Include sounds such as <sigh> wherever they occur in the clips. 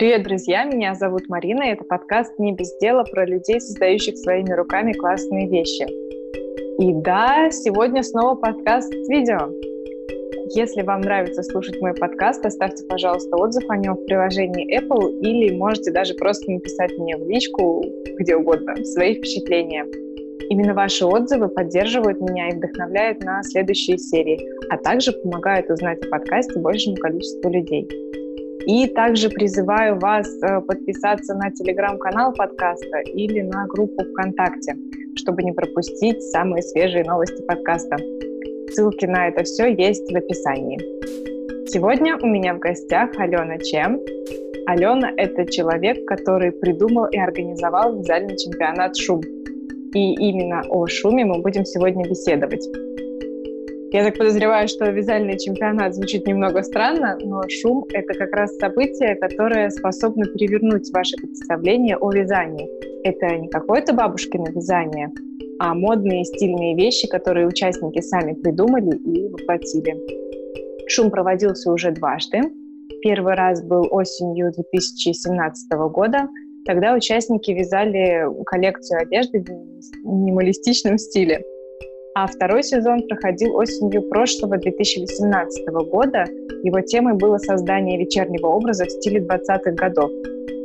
Привет, друзья! Меня зовут Марина, и это подкаст «Не без дела» про людей, создающих своими руками классные вещи. И да, сегодня снова подкаст с видео. Если вам нравится слушать мой подкаст, оставьте, пожалуйста, отзыв о нем в приложении Apple или можете даже просто написать мне в личку, где угодно, свои впечатления. Именно ваши отзывы поддерживают меня и вдохновляют на следующие серии, а также помогают узнать о подкасте большему количеству людей. И также призываю вас э, подписаться на телеграм-канал подкаста или на группу ВКонтакте, чтобы не пропустить самые свежие новости подкаста. Ссылки на это все есть в описании. Сегодня у меня в гостях Алена Чем. Алена – это человек, который придумал и организовал вязальный чемпионат «Шум». И именно о шуме мы будем сегодня беседовать. Я так подозреваю, что вязальный чемпионат звучит немного странно, но шум — это как раз событие, которое способно перевернуть ваше представление о вязании. Это не какое-то бабушкино вязание, а модные стильные вещи, которые участники сами придумали и воплотили. Шум проводился уже дважды. Первый раз был осенью 2017 года. Тогда участники вязали коллекцию одежды в минималистичном стиле – а второй сезон проходил осенью прошлого 2018 года. Его темой было создание вечернего образа в стиле 20-х годов,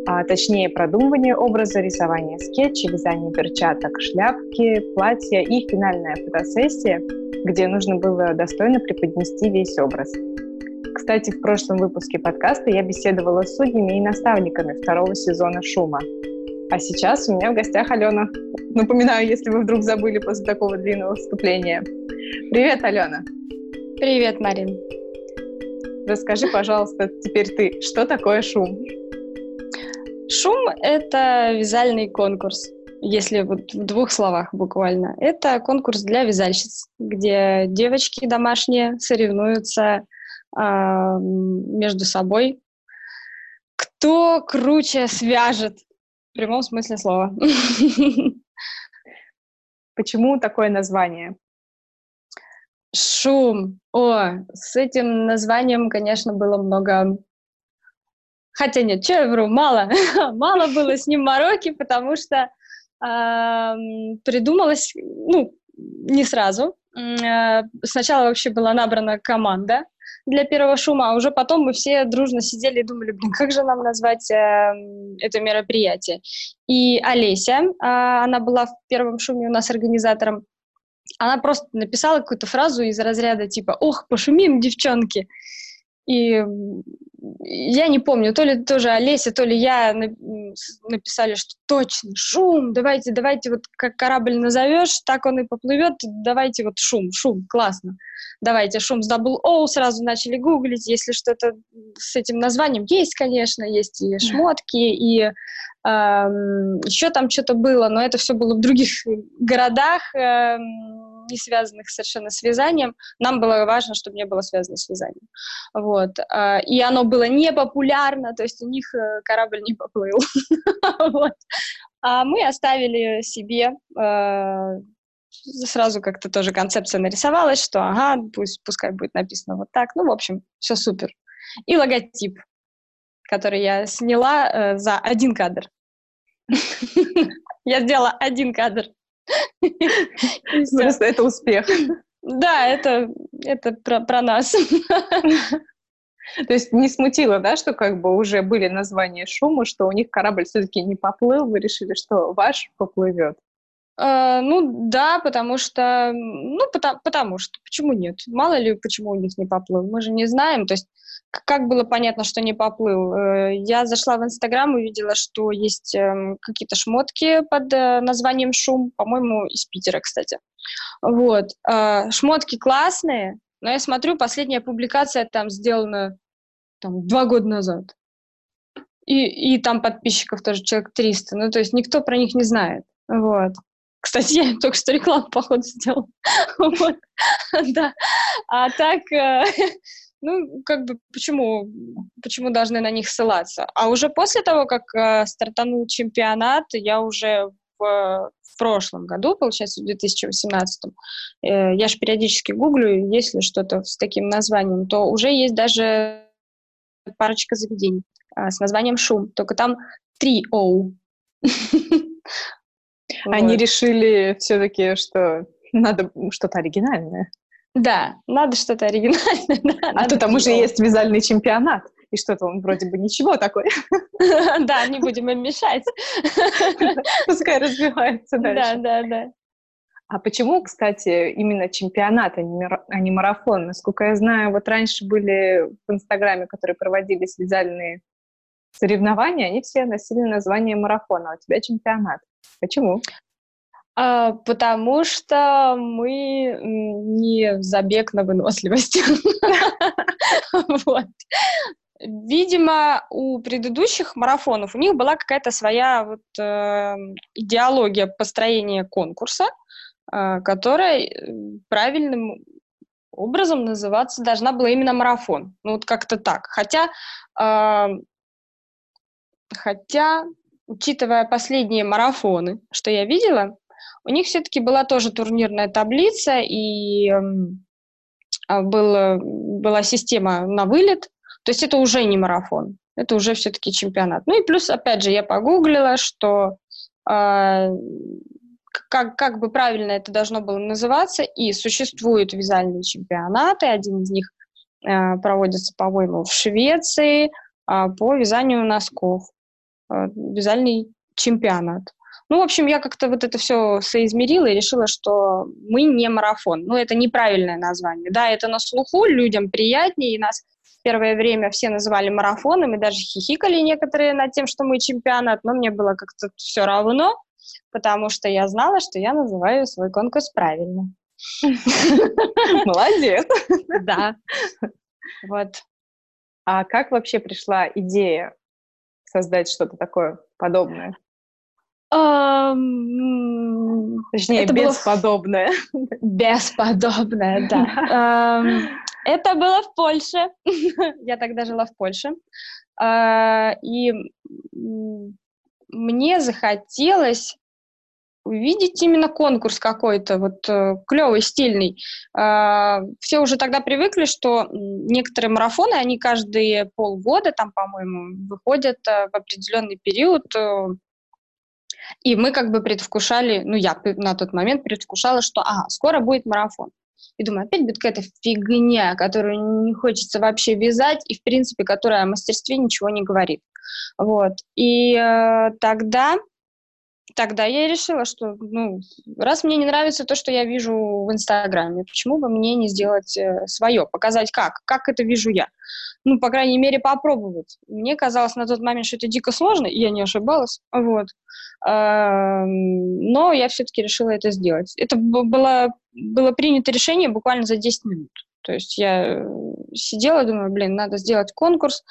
а точнее продумывание образа, рисование скетчей, вязание перчаток, шляпки, платья и финальная фотосессия, где нужно было достойно преподнести весь образ. Кстати, в прошлом выпуске подкаста я беседовала с судьями и наставниками второго сезона «Шума». А сейчас у меня в гостях Алена. Напоминаю, если вы вдруг забыли после такого длинного вступления. Привет, Алена. Привет, Марин. Расскажи, пожалуйста, теперь ты, что такое шум? Шум — это вязальный конкурс, если вот в двух словах буквально. Это конкурс для вязальщиц, где девочки домашние соревнуются э, между собой. Кто круче свяжет в прямом смысле слова. <laughs> Почему такое название? Шум. О, с этим названием, конечно, было много... Хотя нет, что я вру, мало. <laughs> мало было с ним мороки, потому что э, придумалось, ну, не сразу. Э, сначала вообще была набрана команда для первого шума, а уже потом мы все дружно сидели и думали, блин, как же нам назвать э, это мероприятие. И Олеся, э, она была в первом шуме у нас организатором, она просто написала какую-то фразу из разряда типа «Ох, пошумим, девчонки!» И я не помню, то ли тоже Олеся, то ли я написали, что точно, шум, давайте, давайте, вот как корабль назовешь, так он и поплывет, давайте вот шум, шум, классно. Давайте шум с Double O, сразу начали гуглить, если что-то с этим названием есть, конечно, есть и шмотки, и э, еще там что-то было, но это все было в других городах, э, не связанных совершенно с вязанием. Нам было важно, чтобы не было связано с вязанием. Вот. А, и оно было не популярно, то есть у них э, корабль не поплыл. <laughs> вот. А мы оставили себе э, сразу как-то тоже концепция нарисовалась, что ага, пусть, пускай будет написано вот так. Ну, в общем, все супер. И логотип, который я сняла э, за один кадр. <laughs> Я сделала один кадр. <laughs> Просто это успех. Да, это, это про, про нас. То есть не смутило, да, что как бы уже были названия шума, что у них корабль все-таки не поплыл, вы решили, что ваш поплывет? Uh, ну да, потому что, ну потому, потому что, почему нет? Мало ли, почему у них не поплыл, мы же не знаем. То есть как было понятно, что не поплыл? Э, я зашла в Инстаграм, увидела, что есть эм, какие-то шмотки под э, названием «Шум», по-моему, из Питера, кстати. Вот. Э, шмотки классные, но я смотрю, последняя публикация там сделана там, два года назад. И, и там подписчиков тоже человек 300. Ну, то есть никто про них не знает. Вот. Кстати, я <laughs> только что рекламу, походу, сделала. <laughs> Да. А так, <laughs> ну, как бы, почему, почему должны на них ссылаться? А уже после того, как э, стартанул чемпионат, я уже в, в прошлом году, получается, в 2018, э, я же периодически гуглю, есть ли что-то с таким названием, то уже есть даже парочка заведений. с названием «Шум», только там три «Оу». Они решили все-таки, что надо что-то оригинальное. Да, надо что-то оригинальное. <laughs> а то там уже есть вязальный чемпионат, и что-то он вроде бы ничего такой. <laughs> Да, не будем им мешать. <laughs> Пускай развивается дальше. Да, да, да. А почему, кстати, именно чемпионат, а не а марафон? Насколько я знаю, вот раньше были в Инстаграме, которые проводились вязальные соревнования, они все носили название марафона, а у тебя чемпионат. Почему? А, потому что мы не забег на выносливость. <laughs> Вот. Видимо, у предыдущих марафонов у них была какая-то своя вот, э, идеология построения конкурса, э, которая э, правильным образом называться должна была именно марафон. Ну вот как-то так. Хотя, э, хотя, учитывая последние марафоны, что я видела, у них все-таки была тоже турнирная таблица, и э, был, была система на вылет, то есть это уже не марафон, это уже все-таки чемпионат. Ну и плюс, опять же, я погуглила, что э, как, как бы правильно это должно было называться, и существуют вязальные чемпионаты, один из них э, проводится, по-моему, в Швеции э, по вязанию носков, э, вязальный чемпионат. Ну, в общем, я как-то вот это все соизмерила и решила, что мы не марафон. Ну, это неправильное название. Да, это на слуху, людям приятнее, и нас первое время все называли марафоном, и даже хихикали некоторые над тем, что мы чемпионат, но мне было как-то все равно, потому что я знала, что я называю свой конкурс правильно. <laughs> Молодец. <laughs> Да. Вот. А как вообще пришла идея создать что-то такое подобное? Точнее, это бесподобное. Было... Бесподобное, <laughs> да. <laughs> Это было в Польше. <laughs> Я тогда жила в Польше. А, и мне захотелось увидеть именно конкурс какой-то, вот э, клевый, стильный. А, все уже тогда привыкли, что некоторые марафоны, они каждые полгода, там, по-моему, выходят э, в определенный период э, и мы как бы предвкушали, ну я на тот момент предвкушала, что ага, скоро будет марафон. И думаю, опять будет какая-то фигня, которую не хочется вообще вязать, и, в принципе, которая о мастерстве ничего не говорит. Вот. И э, тогда, тогда я решила, что, ну, раз мне не нравится то, что я вижу в Инстаграме, почему бы мне не сделать э, свое, показать как, как это вижу я ну, по крайней мере, попробовать. Мне казалось на тот момент, что это дико сложно, и я не ошибалась, вот. Но я все-таки решила это сделать. Это было, было принято решение буквально за 10 минут. То есть я сидела, думаю, блин, надо сделать конкурс,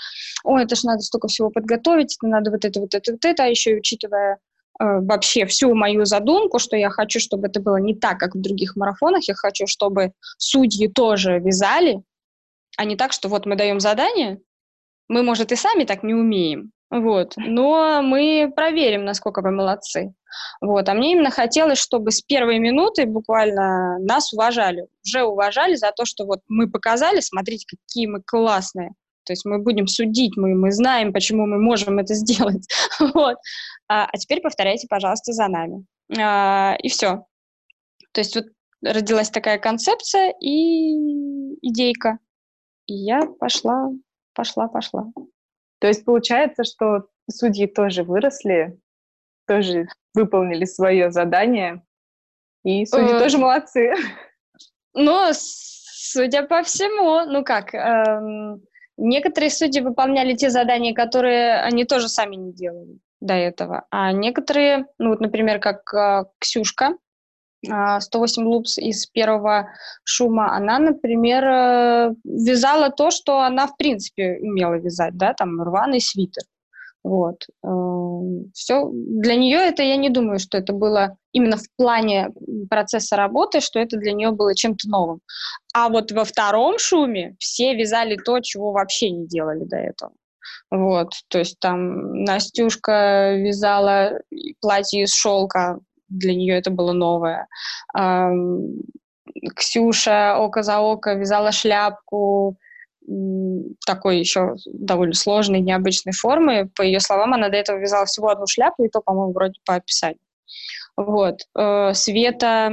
ой, это же надо столько всего подготовить, надо вот это, вот это, вот это, а еще и учитывая э, вообще всю мою задумку, что я хочу, чтобы это было не так, как в других марафонах, я хочу, чтобы судьи тоже вязали, а не так, что вот мы даем задание, мы, может, и сами так не умеем, вот, но мы проверим, насколько вы молодцы. Вот, а мне именно хотелось, чтобы с первой минуты буквально нас уважали, уже уважали за то, что вот мы показали, смотрите, какие мы классные. То есть мы будем судить, мы, мы знаем, почему мы можем это <laughs> сделать. вот. а, а теперь повторяйте, пожалуйста, за нами. А, и все. То есть вот родилась такая концепция и идейка. И я пошла, пошла, пошла. То есть получается, что судьи тоже выросли, тоже выполнили свое задание, и судьи э, тоже молодцы. Ну, судя по всему, ну как, эм, некоторые судьи выполняли те задания, которые они тоже сами не делали до этого, а некоторые, ну вот, например, как э, Ксюшка, 108 а, лупс из первого шума, она, например, э, вязала то, что она, в принципе, умела вязать, да, там, рваный свитер. Вот. Эм, Все. Для нее это, я не думаю, что это было именно в плане процесса работы, что это для нее было чем-то новым. А вот во втором шуме все вязали то, чего вообще не делали до этого. Вот, то есть там Настюшка вязала платье из шелка, для нее это было новое. Ксюша око за око вязала шляпку, такой еще довольно сложной, необычной формы. По ее словам, она до этого вязала всего одну шляпу, и то, по-моему, вроде по описанию. Вот. Э, Света...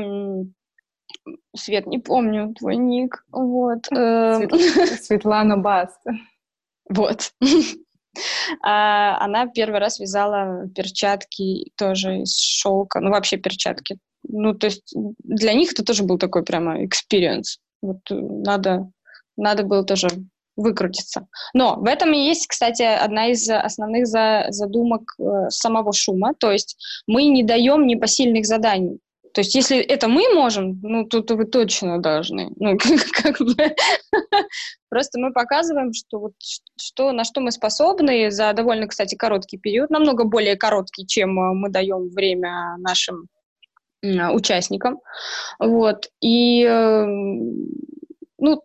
Свет, не помню твой ник. Вот. Эм. <laughs> Светлана Баст. Вот. <laughs> А, она первый раз вязала перчатки тоже из шелка, ну вообще перчатки. Ну, то есть для них это тоже был такой прямо experience. Вот э, надо, надо было тоже выкрутиться. Но в этом и есть, кстати, одна из основных за, задумок э, самого шума. То есть мы не даем непосильных заданий. То есть, если это мы можем, ну, то, то вы точно должны. Ну, <laughs> как бы. Просто мы показываем, что, вот, что, на что мы способны за довольно, кстати, короткий период, намного более короткий, чем э, мы даем время нашим участникам. Вот. И, эм, ну,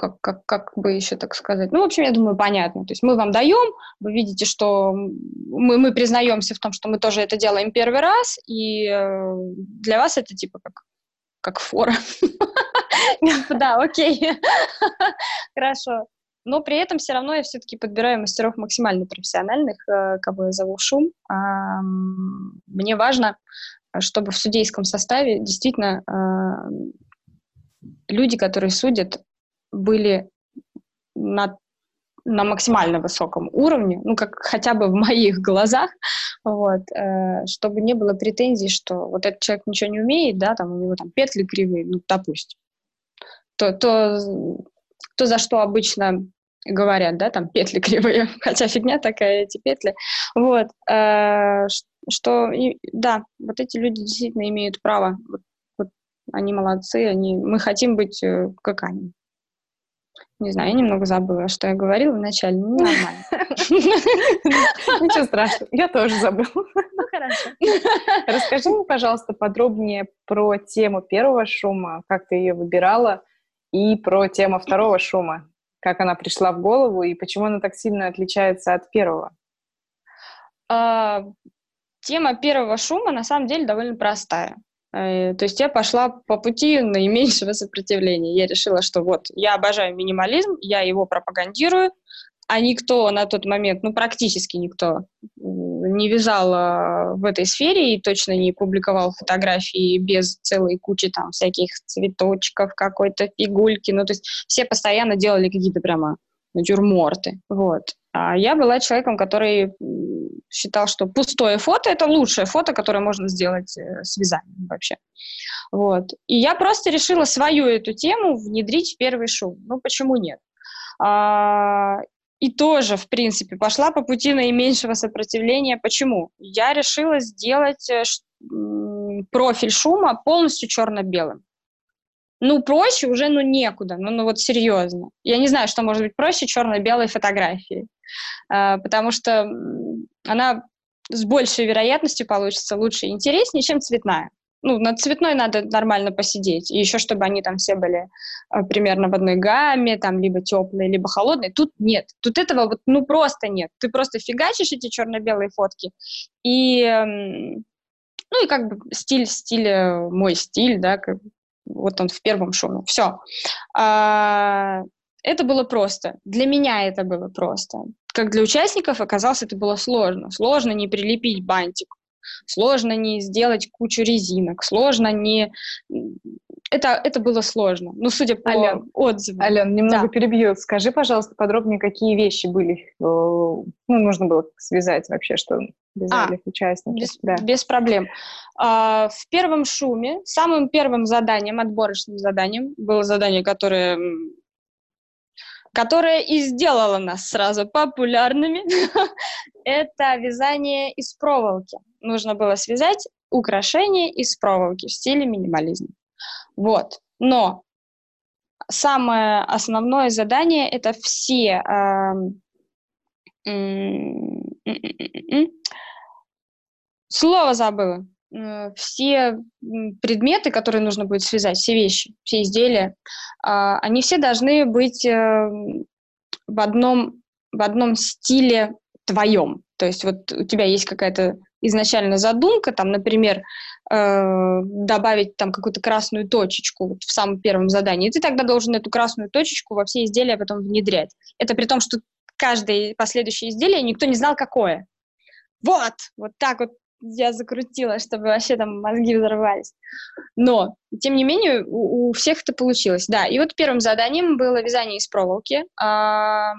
как, как, как бы еще так сказать. Ну, в общем, я думаю, понятно. То есть мы вам даем, вы видите, что мы, мы признаемся в том, что мы тоже это делаем первый раз, и э, для вас это типа как, как фора. Да, окей. Хорошо. Но при этом все равно я все-таки подбираю мастеров максимально профессиональных, э, кого я зову шум. Мне важно, чтобы в судейском составе действительно э, люди, которые судят, были на, на максимально высоком уровне, ну, как хотя бы в моих глазах, вот, э, чтобы не было претензий, что вот этот человек ничего не умеет, да, там у него там петли кривые, ну, допустим. То, то, то за что обычно говорят, да, там петли <laughs> кривые, хотя фигня такая, эти петли. Вот, э, что, и, да, вот эти люди действительно имеют право, вот, вот они молодцы, они, мы хотим быть э, как они. Не знаю, я немного забыла, что я говорила вначале. Ну, нормально. <laughs> Ничего страшного, я тоже забыла. Ну, хорошо. Расскажи мне, пожалуйста, подробнее про тему первого шума, как ты ее выбирала, и про тему второго шума, как она пришла в голову и почему она так сильно отличается от первого. А, тема первого шума на самом деле довольно простая. Э, то есть я пошла по пути наименьшего сопротивления. Я решила, что вот, я обожаю минимализм, я его пропагандирую, а никто на тот момент, ну, практически никто не вязал а, в этой сфере и точно не публиковал фотографии без целой кучи там всяких цветочков, какой-то фигульки. Ну, то есть все постоянно делали какие-то прямо натюрморты. Вот. А я была человеком, который считал, что пустое фото — это лучшее фото, которое можно сделать э, с вязанием вообще. Вот. И я просто решила свою эту тему внедрить в первый шум. Ну, почему нет? А, и тоже, в принципе, пошла по пути наименьшего сопротивления. Почему? Я решила сделать э, профиль шума полностью черно-белым. Ну, проще уже, ну, некуда, ну, ну, вот серьезно. Я не знаю, что может быть проще черно-белой фотографии, э, потому что она с большей вероятностью получится лучше и интереснее, чем цветная. Ну, над цветной надо нормально посидеть. И еще, чтобы они там все были э, примерно в одной гамме, там либо теплые, либо холодные. Тут нет. Тут этого вот, ну, просто нет. Ты просто фигачишь эти черно-белые фотки. И, ну, и как бы стиль, стиль, э, мой стиль, да, как, вот он в первом шуме. Все. А, это было просто. Для меня это было просто. Как для участников оказалось, это было сложно. Сложно не прилепить бантик, сложно не сделать кучу резинок, сложно не... Это, это было сложно. Ну, судя по Ален, отзывам. Ален, немного да. перебью. Скажи, пожалуйста, подробнее, какие вещи были, э, ну, нужно было связать вообще, что вязали а, участники. Без, да. без проблем. А, в первом шуме, самым первым заданием, отборочным заданием, было задание, которое которое и сделало нас сразу популярными, <laughs> это вязание из проволоки. Нужно было связать украшения из проволоки в стиле минимализм. Вот. Но самое основное задание — это все э, слово забыла. Все предметы, которые нужно будет связать, все вещи, все изделия, а, они все должны быть э, в одном, в одном стиле твоем. То есть вот у тебя есть какая-то изначально задумка, там, например, э, добавить там какую-то красную точечку вот в самом первом задании, и ты тогда должен эту красную точечку во все изделия потом внедрять. Это при том, что каждое последующее изделие никто не знал, какое. Вот, вот так вот я закрутила, чтобы вообще там мозги взорвались. Но, тем не менее, у, у всех это получилось. Да, и вот первым заданием было вязание из проволоки, э,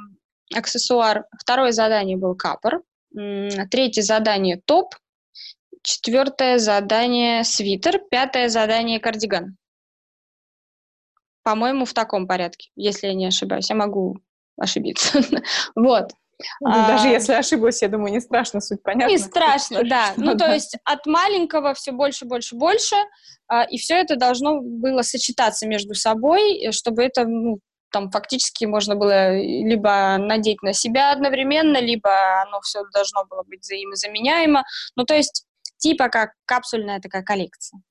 аксессуар. Второе задание был капор. Третье задание топ. Четвертое задание свитер. Пятое задание кардиган. По-моему, в таком порядке, если я не ошибаюсь. Я могу ошибиться. <laughs> вот. Ну, даже а, если ошиблась, я думаю, не страшно, суть понятна. Не страшно, <laughs> да. Ну, то есть от маленького все больше, больше, больше, а, и все это должно было сочетаться между собой, чтобы это, ну, там фактически можно было либо надеть на себя одновременно, либо оно все должно было быть взаимозаменяемо. Ну, то есть типа как капсульная такая коллекция.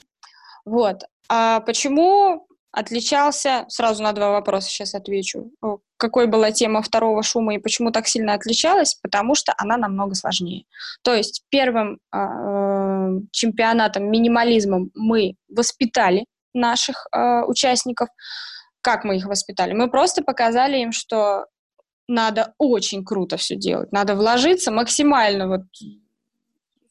Вот. А почему отличался, сразу на два вопроса сейчас отвечу, какой была тема второго шума и почему так сильно отличалась, потому что она намного сложнее. То есть первым э, чемпионатом, минимализмом мы воспитали наших э, участников. Как мы их воспитали? Мы просто показали им, что надо очень круто все делать, надо вложиться максимально вот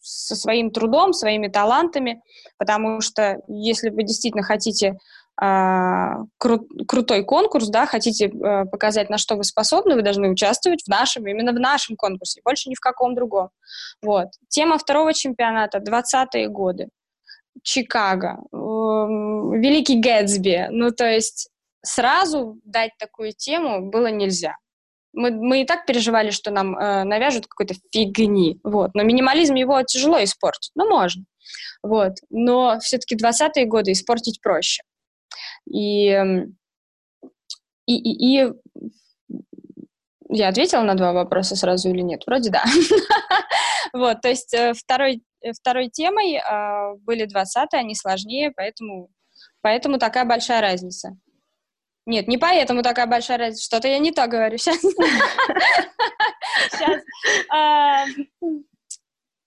со своим трудом, своими талантами, потому что если вы действительно хотите а, кру- крутой конкурс, да, хотите э, показать, на что вы способны, вы должны участвовать в нашем, именно в нашем конкурсе, больше ни в каком другом. Вот. Тема второго чемпионата 20-е годы. Чикаго, э, Великий Гэтсби. Ну, то есть сразу дать такую тему было нельзя. Мы, мы и так переживали, что нам э, навяжут какой-то фигни, вот. Но минимализм его тяжело испортить, ну, можно. Вот. Но все-таки 20-е годы испортить проще. И, и, и, и я ответила на два вопроса сразу или нет? Вроде да. <laughs> Вот, то есть э, второй, э, второй темой э, были 20 они сложнее, поэтому, поэтому такая большая разница. Нет, не поэтому такая большая разница. Что-то я не то говорю сейчас. Сейчас.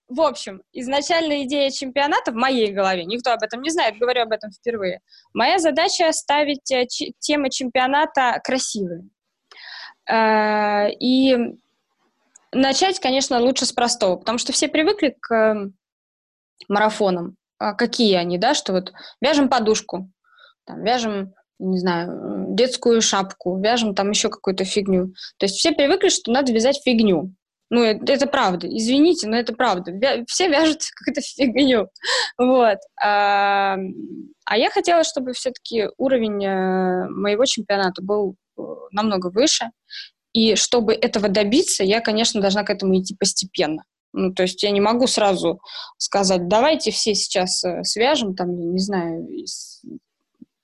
В общем, изначальная идея чемпионата в моей голове, никто об этом не знает, говорю об этом впервые. Моя задача оставить э, темы чемпионата красивые. Э, и начать, конечно, лучше с простого, потому что все привыкли к марафонам. А какие они, да, что вот вяжем подушку, там, вяжем, не знаю, детскую шапку, вяжем там еще какую-то фигню. То есть все привыкли, что надо вязать фигню. Ну, это, это правда. Извините, но это правда. Все вяжут <laughs> какую-то фигню. Вот. А, а я хотела, чтобы все-таки уровень э, моего чемпионата был э, намного выше. И чтобы этого добиться, я, конечно, должна к этому идти постепенно. Ну, то есть я не могу сразу сказать, давайте все сейчас э, свяжем, там, я не знаю,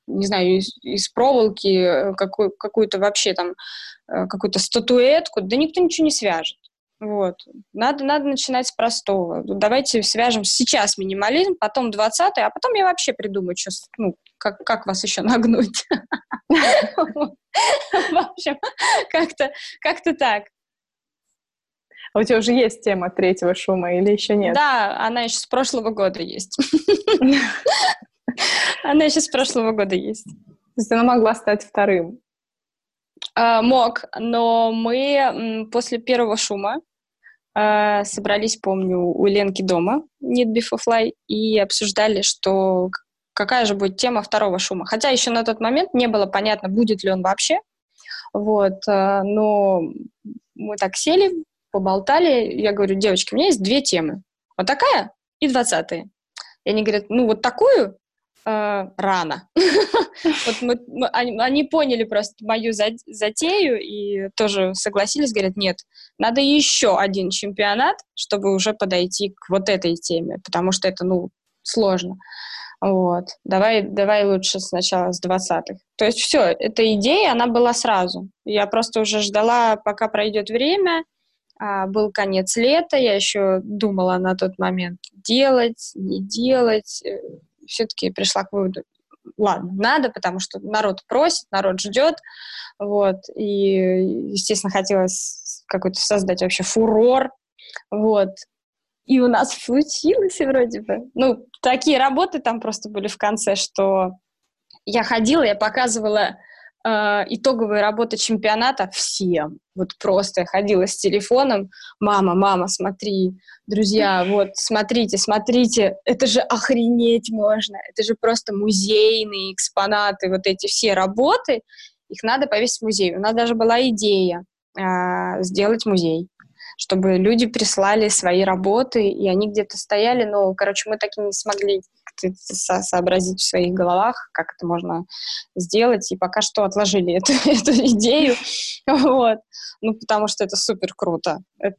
не знаю, из, из проволоки какую, какую-то вообще там, какую-то статуэтку, да никто ничего не свяжет. Вот. Надо, надо начинать с простого. Давайте свяжем сейчас минимализм, потом 20 а потом я вообще придумаю, что, ну, как, как вас еще нагнуть. В общем, как-то как так. А у тебя уже есть тема третьего шума или еще нет? Да, она еще с прошлого года есть. Она еще с прошлого года есть. То есть она могла стать вторым. Uh, мог, но мы после первого шума uh, собрались, помню, у Ленки дома, Need Before Fly, и обсуждали, что какая же будет тема второго шума. Хотя еще на тот момент не было понятно, будет ли он вообще. Вот, uh, но мы так сели, поболтали. Я говорю, девочки, у меня есть две темы. Вот такая и двадцатая. И они говорят, ну вот такую рано. <laughs> Вот мы, мы, они, они поняли просто мою затею и тоже согласились, говорят, нет, надо еще один чемпионат, чтобы уже подойти к вот этой теме, потому что это, ну, сложно. Вот. Давай, давай лучше сначала с двадцатых. То есть все, эта идея, она была сразу. Я просто уже ждала, пока пройдет время, а, был конец лета, я еще думала на тот момент, делать, не делать, э, все-таки пришла к выводу, ладно, надо, потому что народ просит, народ ждет, вот, и, естественно, хотелось какой-то создать вообще фурор, вот, и у нас получилось вроде бы. Ну, такие работы там просто были в конце, что я ходила, я показывала э, итоговые работы чемпионата всем. Вот просто я ходила с телефоном. Мама, мама, смотри, друзья, <laughs> вот, смотрите, смотрите, это же охренеть можно. Это же просто музейные экспонаты, вот эти все работы. Их надо повесить в музей. У нас даже была идея э, сделать музей чтобы люди прислали свои работы, и они где-то стояли, но, короче, мы так и не смогли со сообразить в своих головах, как это можно сделать, и пока что отложили эту, <laughs> эту идею, вот, ну, потому что это супер круто.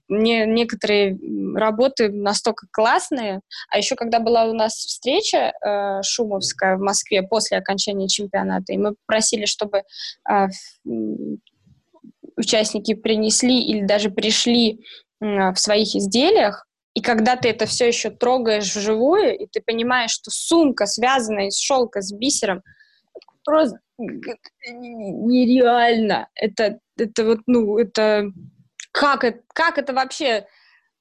Не, некоторые работы настолько классные, а еще когда была у нас встреча э, шумовская в Москве после окончания чемпионата, и мы просили, чтобы э, участники принесли или даже пришли в своих изделиях, и когда ты это все еще трогаешь вживую, и ты понимаешь, что сумка, связанная из шелка с бисером, просто нереально. Это, это вот, ну, это... Как это, как это вообще...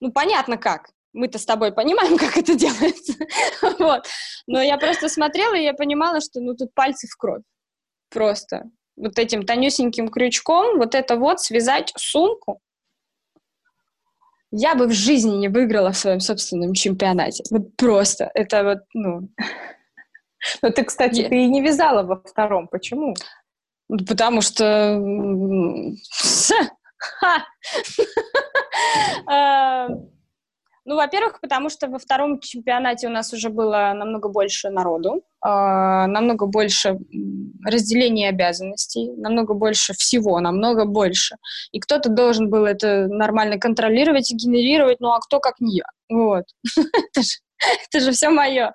Ну, понятно как. Мы-то с тобой понимаем, как это делается. <laughs> вот. Но я просто смотрела, и я понимала, что, ну, тут пальцы в кровь. Просто вот этим тонюсеньким крючком вот это вот связать сумку, я бы в жизни не выиграла в своем собственном чемпионате. Вот просто. Это вот, ну... <laughs> Но ты, кстати, я... ты и не вязала во втором. Почему? Потому что... <laughs> <laughs> А, ну, во-первых, потому что во втором чемпионате у нас уже было намного больше народу, э, намного больше разделения обязанностей, намного больше всего, намного больше. И кто-то должен был это нормально контролировать и генерировать, ну а кто как не я? Вот. <laughs> это, же, все мое.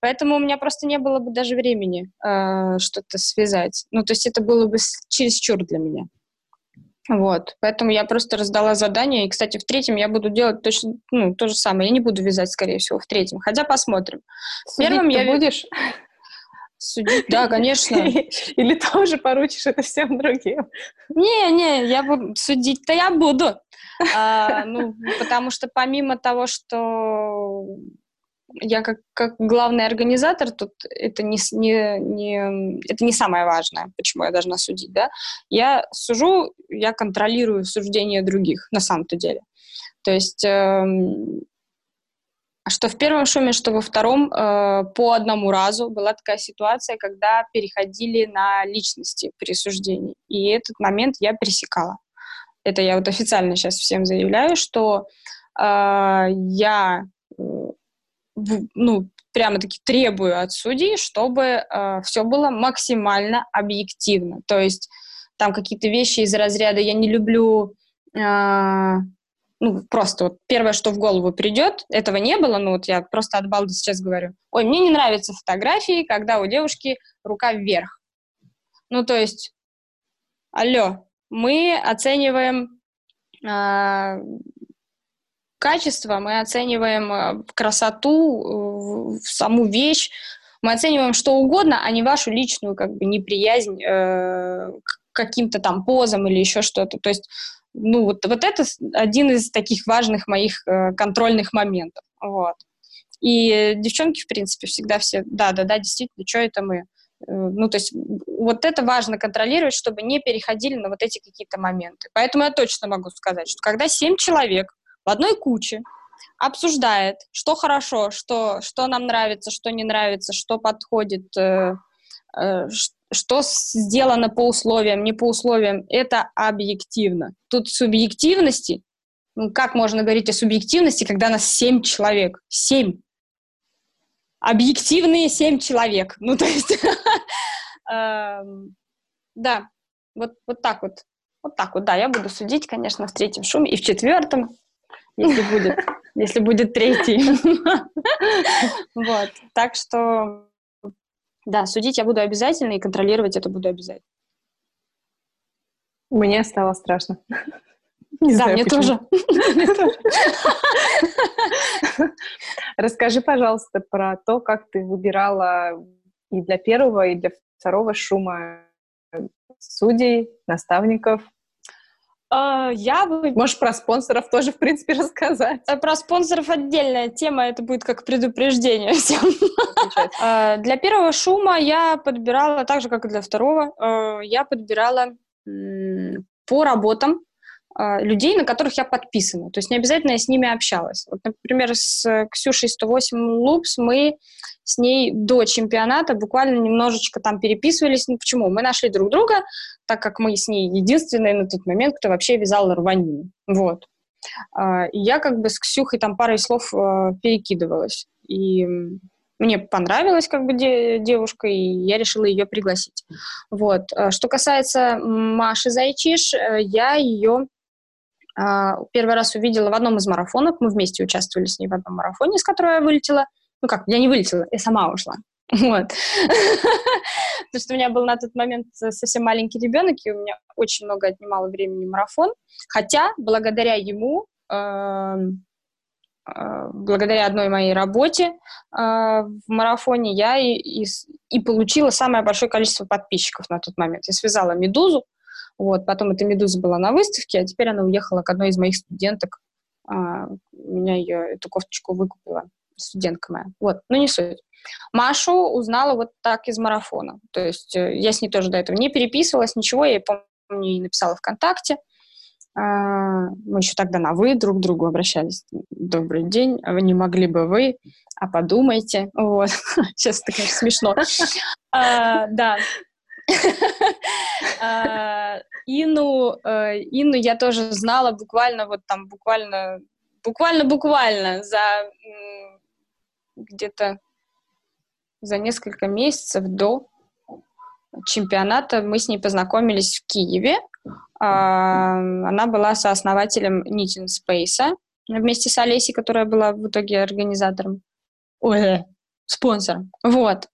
Поэтому у меня просто не было бы даже времени э, что-то связать. Ну, то есть это было бы чересчур для меня. Вот, поэтому я просто раздала задание, и, кстати, в третьем я буду делать точно, ну, то же самое, я не буду вязать, скорее всего, в третьем, хотя посмотрим. В первом я... будешь? Судить, да, конечно. <laughs> Или тоже поручишь это всем другим? Не-не, я буду судить-то я буду. А, <laughs> ну, потому что помимо того, что я как, как главный организатор, тут это не, не, не, это не самое важное, почему я должна судить, да. Я сужу, я контролирую суждение других, на самом-то деле. То есть, э, что в первом шуме, что во втором, э, по одному разу была такая ситуация, когда переходили на личности при суждении. И этот момент я пересекала. Это я вот официально сейчас всем заявляю, что э, я ну, прямо-таки требую от судей, чтобы э, все было максимально объективно. То есть там какие-то вещи из разряда «я не люблю...» э, ну, просто вот первое, что в голову придет, этого не было, ну, вот я просто от балды сейчас говорю. Ой, мне не нравятся фотографии, когда у девушки рука вверх. Ну, то есть, алло, мы оцениваем э, качество, мы оцениваем э, красоту, э, саму вещь, мы оцениваем что угодно, а не вашу личную как бы неприязнь э, к каким-то там позам или еще что-то. То есть, ну вот, вот это один из таких важных моих контрольных моментов. Вот. И девчонки, в принципе, всегда все, да-да-да, действительно, что это мы? Ну, то есть вот это важно контролировать, чтобы не переходили на вот эти какие-то моменты. Поэтому я точно могу сказать, что когда семь человек в одной куче, обсуждает, что хорошо, что, что нам нравится, что не нравится, что подходит, э, э, что сделано по условиям, не по условиям. Это объективно. Тут субъективности, ну, как можно говорить о субъективности, когда нас семь человек? Семь. Объективные семь человек. <laughs> Ну, то есть, <laughs> эм, да, вот, вот так вот. Вот так вот, да, я буду судить, конечно, в третьем шуме и в четвертом, если будет, <laughs> если будет третий. <laughs> Вот. Так что, да, судить я буду обязательно и контролировать это буду обязательно. Мне стало страшно. Не да, знаю, мне тоже. <laughs> Расскажи, пожалуйста, про то, как ты выбирала и для первого, и для второго шума судей, наставников. А, я бы... Можешь про спонсоров тоже, в принципе, <laughs> рассказать. Э, про спонсоров отдельная тема, это будет как предупреждение <laughs> всем. А, для первого шума я подбирала, так же, как и для второго, э, я подбирала по работам людей, на которых я подписана. То есть не обязательно я с ними общалась. Вот, например, с Ксюшей 108 Лупс мы с ней до чемпионата буквально немножечко там переписывались. Ну, почему? Мы нашли друг друга, так как мы с ней единственные на тот момент, кто вообще вязал рванину. Вот. А, и я как бы с Ксюхой там парой слов а, перекидывалась. И мне понравилась как бы де- девушка, и я решила ее пригласить. Вот. А, что касается Маши Зайчиш, э, я ее первый раз увидела в одном из марафонов. Мы вместе участвовали с ней в одном марафоне, с которого я вылетела. Ну как, я не вылетела, я сама ушла. <laughs> Вот. Потому что у меня был на тот момент совсем маленький ребенок, и у меня очень много отнимало времени марафон. Хотя, благодаря ему, эм, э, благодаря одной моей работе э, в марафоне, я и, и, и получила самое большое количество подписчиков на тот момент. Я связала «Медузу», вот, потом эта «Медуза» была на выставке, а теперь она уехала к одной из моих студенток. А, у меня ее, эту кофточку выкупила студентка моя. Вот, ну не суть. Машу узнала вот так из марафона. То есть э, я с ней тоже до этого не переписывалась, ничего, я ей, помню, ей написала ВКонтакте. А, мы еще тогда на «вы» друг к другу обращались. Добрый день, вы не могли бы вы, а подумайте. Вот. <laughs> Сейчас это, конечно, смешно. А, да. <laughs> Ину, э, Ину я тоже знала буквально вот там, буквально, буквально-буквально за где-то за несколько месяцев до чемпионата мы с ней познакомились в Киеве. А, она была сооснователем Knitting Space вместе с Олесей, которая была в итоге организатором. Ой, спонсором. Вот.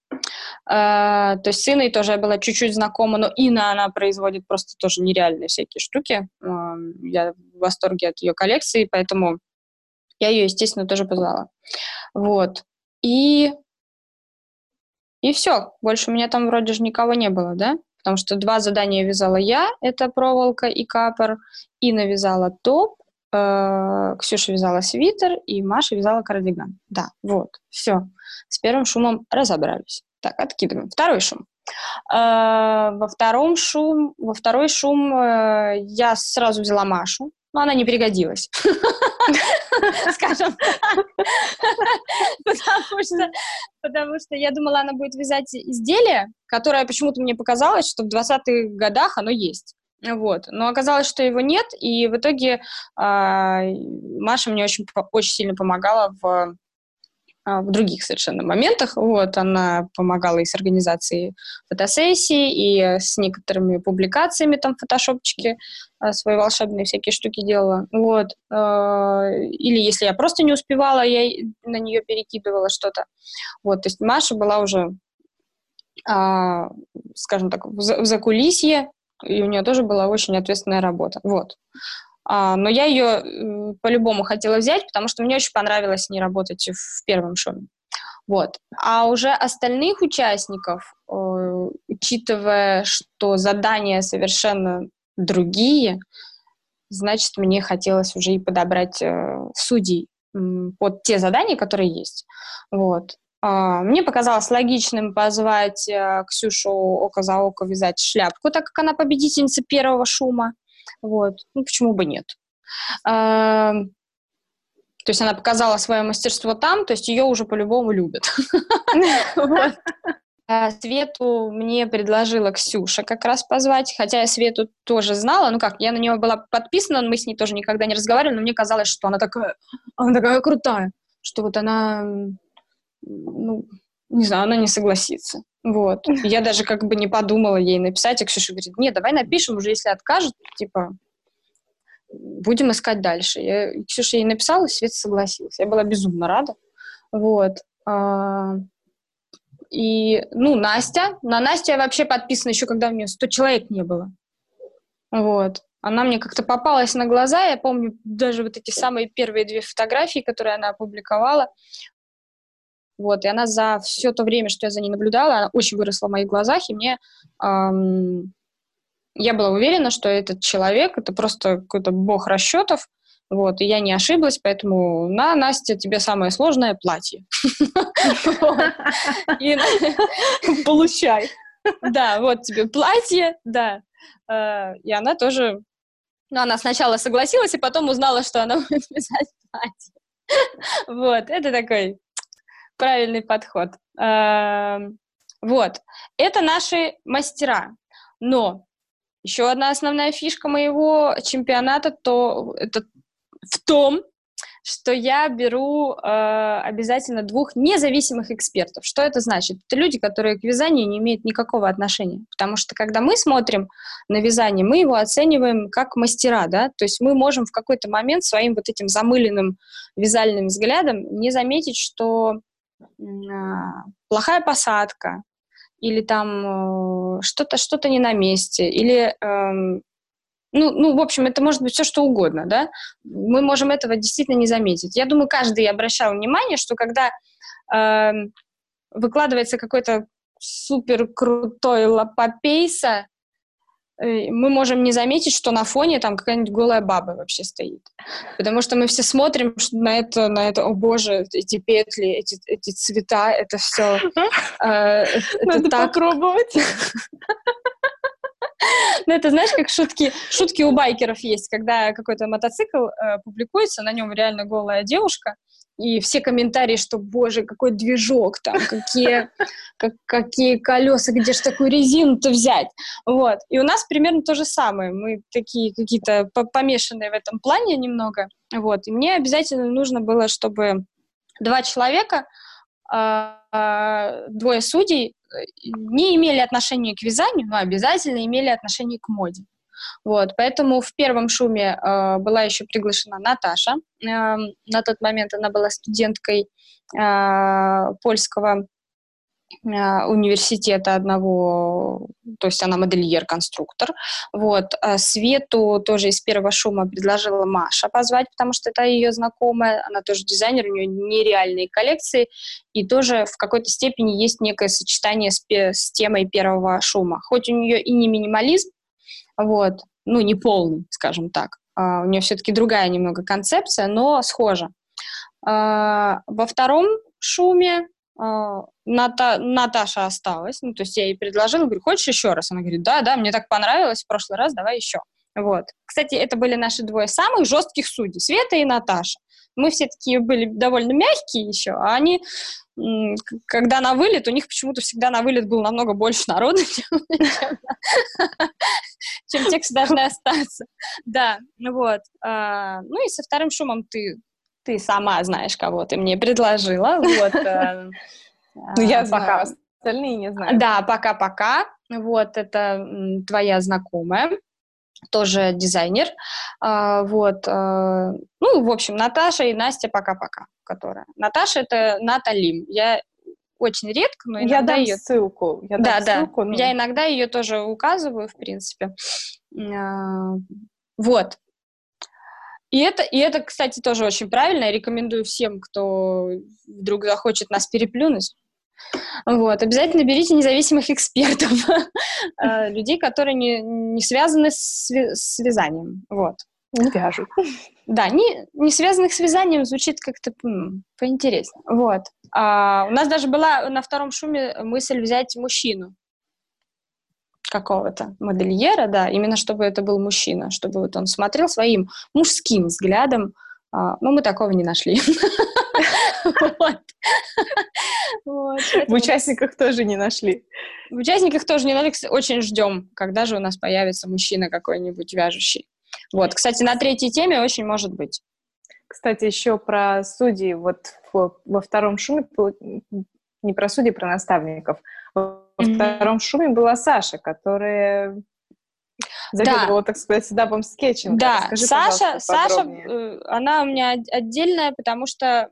А, то есть с Иной тоже я была чуть-чуть знакома, но Ина, она производит просто тоже нереальные всякие штуки. А, я в восторге от ее коллекции, поэтому я ее, естественно, тоже позвала. Вот. И, и все. Больше у меня там вроде же никого не было, да? Потому что два задания вязала я, это проволока и капор, и навязала топ, э, Ксюша вязала свитер, и Маша вязала кардиган. Да, вот, все. С первым шумом разобрались. Так, откидываем. Второй шум. Э, во втором шум, во второй шум э, я сразу взяла Машу, но она не пригодилась. <laughs> Скажем. Потому что, я думала, она будет вязать изделие, которое почему-то мне показалось, что в 20-х годах оно есть. Вот. Но оказалось, что его нет, и в итоге э, Маша мне очень, очень сильно помогала в в других совершенно моментах. Вот, она помогала и с организацией фотосессий, и с некоторыми публикациями, там, фотошопчики а, свои волшебные всякие штуки делала. Вот. А, или если я просто не успевала, я на нее перекидывала что-то. Вот, то есть Маша была уже, скажем так, в закулисье, и у нее тоже была очень ответственная работа. Вот. А, но я ее по-любому хотела взять, потому что мне очень понравилось с ней работать в первом шоу. Вот. А уже остальных участников, э, учитывая, что задания совершенно другие, значит, мне хотелось уже и подобрать э, судей под те задания, которые есть. Вот. А, мне показалось логичным позвать э, Ксюшу око за око вязать шляпку, так как она победительница первого шума. Вот. Ну, почему бы нет? То есть она показала свое мастерство там, то есть ее уже по-любому любят. А Свету мне предложила Ксюша как раз позвать, хотя я Свету тоже знала, ну как, я на нее была подписана, мы с ней тоже никогда не разговаривали, но мне казалось, что она такая, она такая крутая, что вот она, ну, не знаю, она не согласится. Вот. <laughs> Я даже как бы не подумала ей написать, а Ксюша говорит, нет, давай напишем, уже если откажет, типа, будем искать дальше. Я Ксюша ей написала, Света согласилась. Я была безумно рада. Вот. А, и, ну, Настя. На Настю я вообще подписана еще, когда у нее 100 человек не было. Вот. Она мне как-то попалась на глаза. Я помню даже вот эти самые первые две фотографии, которые она опубликовала. Вот, и она за все то время, что я за ней наблюдала, она очень выросла в моих глазах, и мне эм, я была уверена, что этот человек это просто какой-то бог расчетов, вот, и я не ошиблась, поэтому на, Настя, тебе самое сложное платье. <laughs> <laughs> Получай. Да, вот тебе платье, да. Э, и она тоже... Ну, она сначала согласилась, и потом узнала, что она будет вязать платье. <laughs> Вот, это такой правильный подход. Эм, вот, это наши мастера. Но еще одна основная фишка моего чемпионата то это в том, что я беру э, обязательно двух независимых экспертов. Что это значит? Это люди, которые к вязанию не имеют никакого отношения. Потому что когда мы смотрим на вязание, мы его оцениваем как мастера, да, то есть мы можем в какой-то момент своим вот этим замыленным вязальным взглядом не заметить, что плохая посадка, или там э, что-то что-то не на месте, или э, ну, ну, в общем, это может быть все что угодно, да, мы можем этого действительно не заметить. Я думаю, каждый обращал внимание, что когда э, выкладывается какой-то супер крутой лапопейса, мы можем не заметить, что на фоне там какая-нибудь голая баба вообще стоит. Потому что мы все смотрим на это, на это, о боже, эти петли, эти, эти цвета, это все. <laughs> Э, Надо попробовать. <laughs> <laughs> Ну, это знаешь, как шутки, шутки у байкеров есть, когда какой-то мотоцикл э, публикуется, на нем реально голая девушка, и все комментарии, что, боже, какой движок там, какие, <laughs> как, какие колеса, где же такую резину-то взять? Вот. И у нас примерно то же самое. Мы такие какие-то помешанные в этом плане немного. Вот. И мне обязательно нужно было, чтобы два человека, э, двое судей не имели отношения к вязанию, но обязательно имели отношение к моде. Вот, поэтому в первом шуме э, была еще приглашена Наташа. Э, на тот момент она была студенткой э, польского Э, университета одного, то есть она модельер-конструктор. Вот. А Свету тоже из первого шума предложила Маша позвать, потому что это ее знакомая, она тоже дизайнер, у нее нереальные коллекции, и тоже в какой-то степени есть некое сочетание с, с темой первого шума. Хоть у нее и не минимализм, вот, ну, не полный, скажем так, а у нее все-таки другая немного концепция, но схожа. А, во втором шуме а, Ната, Наташа осталась, ну, то есть я ей предложила, говорю, хочешь еще раз? Она говорит, да, да, мне так понравилось в прошлый раз, давай еще. Вот. Кстати, это были наши двое самых жестких судей, Света и Наташа. Мы все такие были довольно мягкие еще, а они, когда на вылет, у них почему-то всегда на вылет было намного больше народу, <laughs> чем, чем те, кто должны остаться. Да, вот. А, ну и со вторым шумом ты ты сама знаешь, кого ты мне предложила. Вот. Э, <laughs> ну, я пока остальные не знаю. Да, пока-пока. Вот, это твоя знакомая, тоже дизайнер. А, вот. Э, ну, в общем, Наташа и Настя пока-пока, которая. Наташа — это Ната Лим. Я очень редко, но иногда я дам ее... ссылку. Я да, дам ссылку, да. Ну... Я иногда ее тоже указываю, в принципе. А, вот. И это, и это, кстати, тоже очень правильно. Я рекомендую всем, кто вдруг захочет нас переплюнуть. Вот, обязательно берите независимых экспертов, <laughs> э, людей, которые не, не связаны с, с вязанием. Вот. Не вяжут. Да, не, не связанных с вязанием звучит как-то м, поинтереснее. Вот. А, у нас даже была на втором шуме мысль взять мужчину какого-то модельера, да, именно чтобы это был мужчина, чтобы вот он смотрел своим мужским взглядом, а, но мы такого не нашли. В участниках тоже не нашли. В участниках тоже не нашли. Очень ждем, когда же у нас появится мужчина какой-нибудь вяжущий. Вот, кстати, на третьей теме очень может быть. Кстати, еще про судей. Вот во втором шуме не про судей, про наставников. Во mm-hmm. втором шуме была Саша, которая заведовала, да. так сказать, седапом скетчинга. Да, Расскажи, Саша, Саша, э, она у меня отдельная, потому что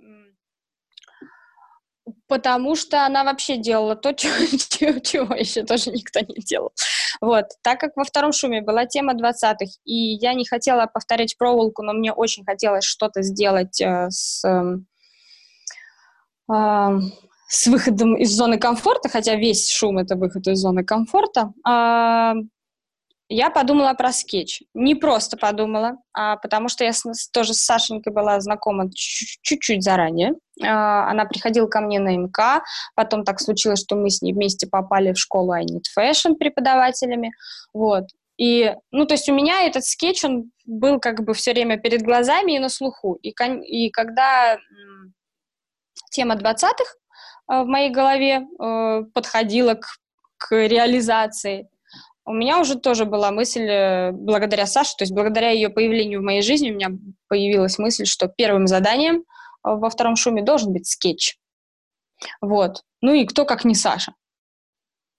потому что она вообще делала то, <laughs> чего, чего еще тоже никто не делал. Вот. Так как во втором шуме была тема 20-х, и я не хотела повторять проволоку, но мне очень хотелось что-то сделать э, с... Э, с выходом из зоны комфорта, хотя весь шум — это выход из зоны комфорта, а, я подумала про скетч. Не просто подумала, а потому что я с, тоже с Сашенькой была знакома чуть-чуть заранее. А, она приходила ко мне на МК, потом так случилось, что мы с ней вместе попали в школу I Need Fashion преподавателями. Вот. И, ну, то есть у меня этот скетч, он был как бы все время перед глазами и на слуху. И, и когда тема 20-х э, в моей голове э, подходила к, к реализации, у меня уже тоже была мысль, э, благодаря Саше, то есть благодаря ее появлению в моей жизни, у меня появилась мысль, что первым заданием во втором шуме должен быть скетч. Вот. Ну и кто, как не Саша.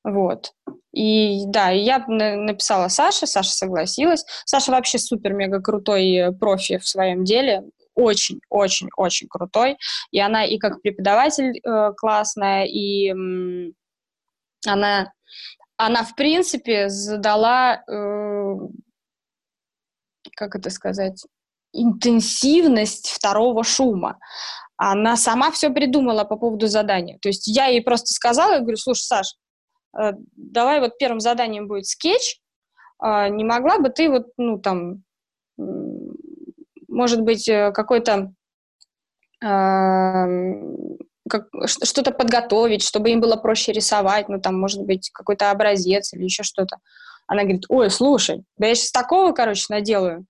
Вот. И да, я написала Саше, Саша согласилась. Саша вообще супер-мега крутой профи в своем деле, очень-очень-очень крутой. И она и как преподаватель э, классная, и м, она, она, в принципе, задала, э, как это сказать, интенсивность второго шума. Она сама все придумала по поводу задания. То есть я ей просто сказала, я говорю, слушай, Саш, э, давай вот первым заданием будет скетч, э, не могла бы ты вот, ну, там, может быть, э, какой-то как, что-то подготовить, чтобы им было проще рисовать, ну, там, может быть, какой-то образец или еще что-то. Она говорит, ой, слушай, да я сейчас такого, короче, наделаю.